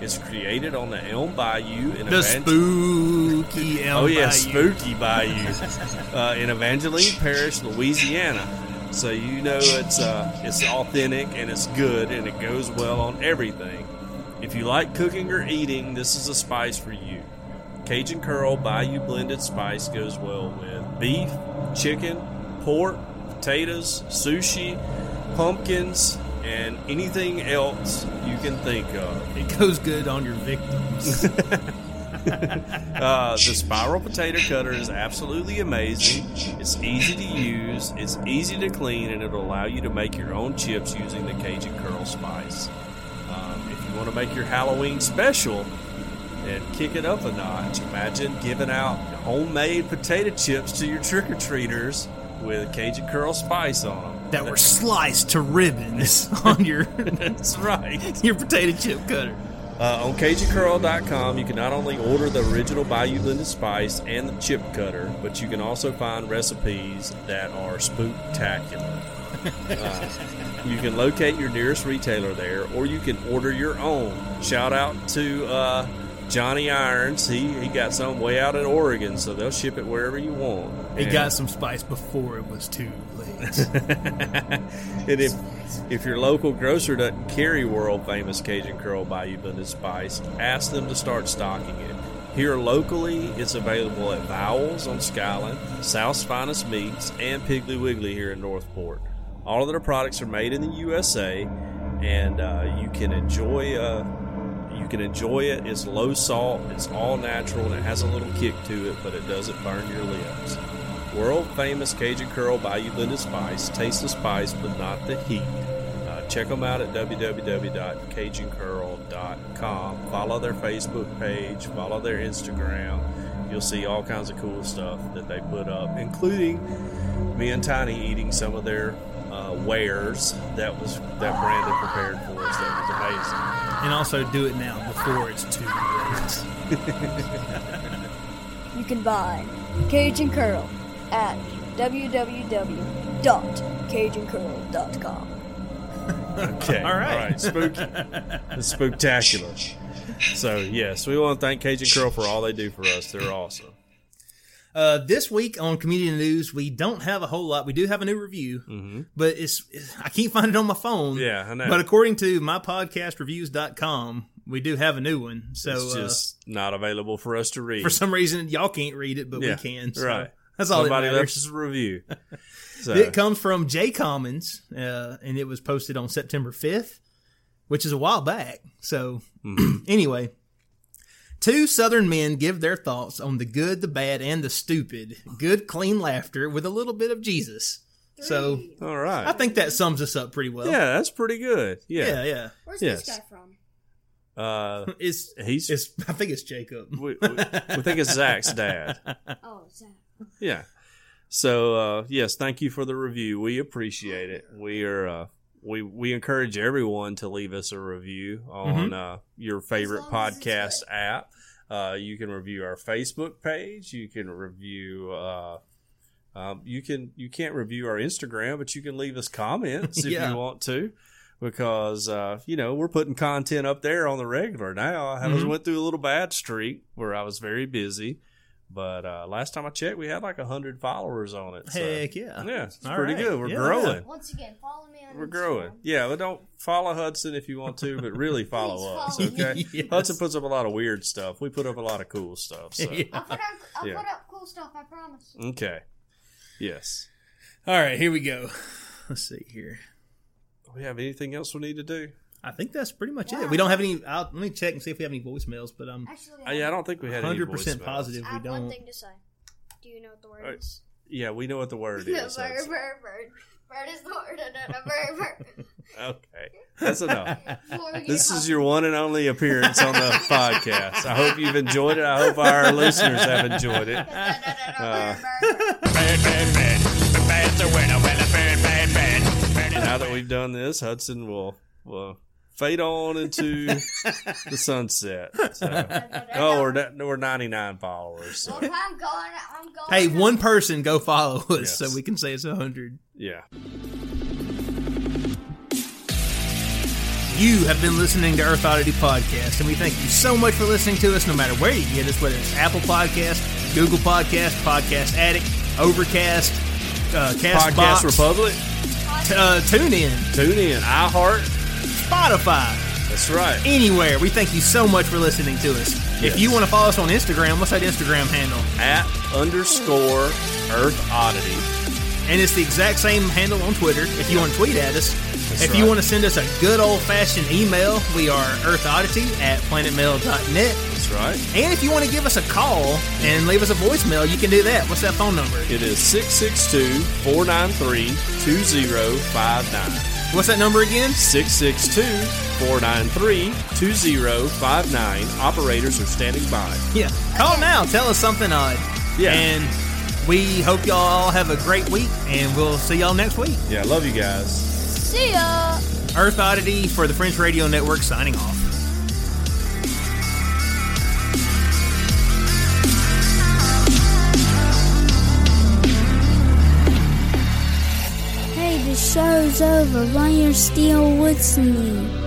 It's created on the Elm Bayou in the Evan- spooky Elm Oh yeah, Bayou. spooky Bayou uh, in Evangeline Parish, Louisiana. So you know it's uh, it's authentic and it's good and it goes well on everything. If you like cooking or eating, this is a spice for you. Cajun Curl Bayou blended spice goes well with beef, chicken, pork, potatoes, sushi, pumpkins, and anything else you can think of. It goes good on your victims. Uh, the spiral potato cutter is absolutely amazing. It's easy to use, it's easy to clean, and it'll allow you to make your own chips using the Cajun Curl spice. Um, if you want to make your Halloween special and kick it up a notch, imagine giving out homemade potato chips to your trick or treaters with Cajun Curl spice on them. that were sliced to ribbons on your That's right. your potato chip cutter. Uh, on CajunCurl.com, you can not only order the original Bayou Blended Spice and the chip cutter, but you can also find recipes that are spooktacular. Uh, you can locate your nearest retailer there, or you can order your own. Shout out to uh, Johnny Irons. He, he got some way out in Oregon, so they'll ship it wherever you want. It And- got some spice before it was too late. and if if your local grocer doesn't carry world famous Cajun Curl Bayou Blended Spice, ask them to start stocking it. Here locally, it's available at Vowels on Skyland, South's Finest Meats, and Piggly Wiggly here in Northport. All of their products are made in the USA, and uh, you can enjoy. Uh, you can enjoy it. It's low salt. It's all natural, and it has a little kick to it, but it doesn't burn your lips. World famous Cajun Curl Bayou Blended Spice. Taste the spice, but not the heat. Uh, check them out at www.cajuncurl.com. Follow their Facebook page, follow their Instagram. You'll see all kinds of cool stuff that they put up, including me and Tiny eating some of their uh, wares that was that Brandon prepared for us. That was amazing. And also do it now before it's too late. You can buy Cajun Curl at www.cajuncurl.com. Okay. All right. All right. Spooky. It's spectacular. So yes, we want to thank Cajun Curl for all they do for us. They're awesome. Uh, this week on Community News, we don't have a whole lot. We do have a new review, but it's I can't find it on my phone. Mm-hmm. Yeah, I know. But according to mypodcastreviews.com, we do have a new one. So It's uh, just not available for us to read. for some reason, y'all can't read it, but Yeah, we can. So right. That's all Somebody that left us a review. So, It comes from Jay Commons, uh, and it was posted on September 5th, which is a while back. So, Mm-hmm. anyway, two Southern men give their thoughts on the good, the bad, and the stupid. Good, clean laughter with a little bit of Jesus. So, all right. I think that sums us up pretty well. yeah, that's pretty good. yeah, Yeah. yeah. Where's Yes. this guy from? Uh, It's, he's. it's. I think it's Jacob. we, we, we think it's Zach's dad. Oh, Zach. Yeah. So uh, yes, thank you for the review. We appreciate it. We are uh, we we encourage everyone to leave us a review on uh, your favorite As long as it's podcast app. Uh, you can review our Facebook page. You can review. Uh, um, you can you can't review our Instagram, but you can leave us comments if Yeah. you want to, because uh, you know we're putting content up there on the regular now. I Mhm. went through a little bad streak where I was very busy, but uh, last time I checked, we had like hundred followers on it. so- Heck yeah. yeah, it's All pretty right. good. We're Yeah, growing. Once again, follow me on We're Instagram. growing. Yeah, but don't follow Hudson if you want to, but really follow us, follow me. okay? Yes. Hudson puts up a lot of weird stuff. We put up a lot of cool stuff. So. Yeah. I'll put up, I'll Yeah. put up cool stuff. I promise. Okay. Yes. All right, here we go. Let's see here. Do we have anything else we need to do? I think that's pretty much it. We don't have any. I'll, let me check and see if we have any voicemails, but I'm Actually, Uh, yeah, I don't think we had any 100% positive I we have one don't. One thing to say. Do you know what the word Alright. is? Yeah, we know what the word is. bird, bird, bird. Bird is the word. No, no, no, bird, bird. Okay, that's enough. Before we get This is your one and only appearance on the podcast. I hope you've enjoyed it. I hope our listeners have enjoyed it. Uh, Now that we've done this, Hudson will will fade on into the sunset. So. Oh, we're da- we're 99 followers. So. Well, I'm going. I'm going. Hey, one person go follow us Yes. so we can say it's a hundred. Yeah. You have been listening to Earth Oddity Podcast, and we thank you so much for listening to us no matter where you get us, whether it's Apple Podcast, Google Podcast, Podcast Addict, Overcast, uh, Podcast Castbox, Republic. t- uh, TuneIn, Tune in. iHeart. Spotify, That's right. anywhere. We thank you so much for listening to us. Yes. If you want to follow us on Instagram, what's that Instagram handle? At underscore Earth Oddity. And it's the exact same handle on Twitter if you want to tweet at us. That's if you want to send us a good old fashioned email, we are earthoddity at planetmail.net. That's right. And if you want to give us a call and leave us a voicemail, you can do that. What's that phone number? It is 662 493 2059. What's that number again? 662 493 2059. Operators are standing by. Yeah. Call now. Tell us something odd. Yeah. And we hope y'all all have a great week, and we'll see y'all next week. Yeah, love you guys. See ya. Earth Oddity for the French Radio Network signing off. The show's over. Why you're still listening?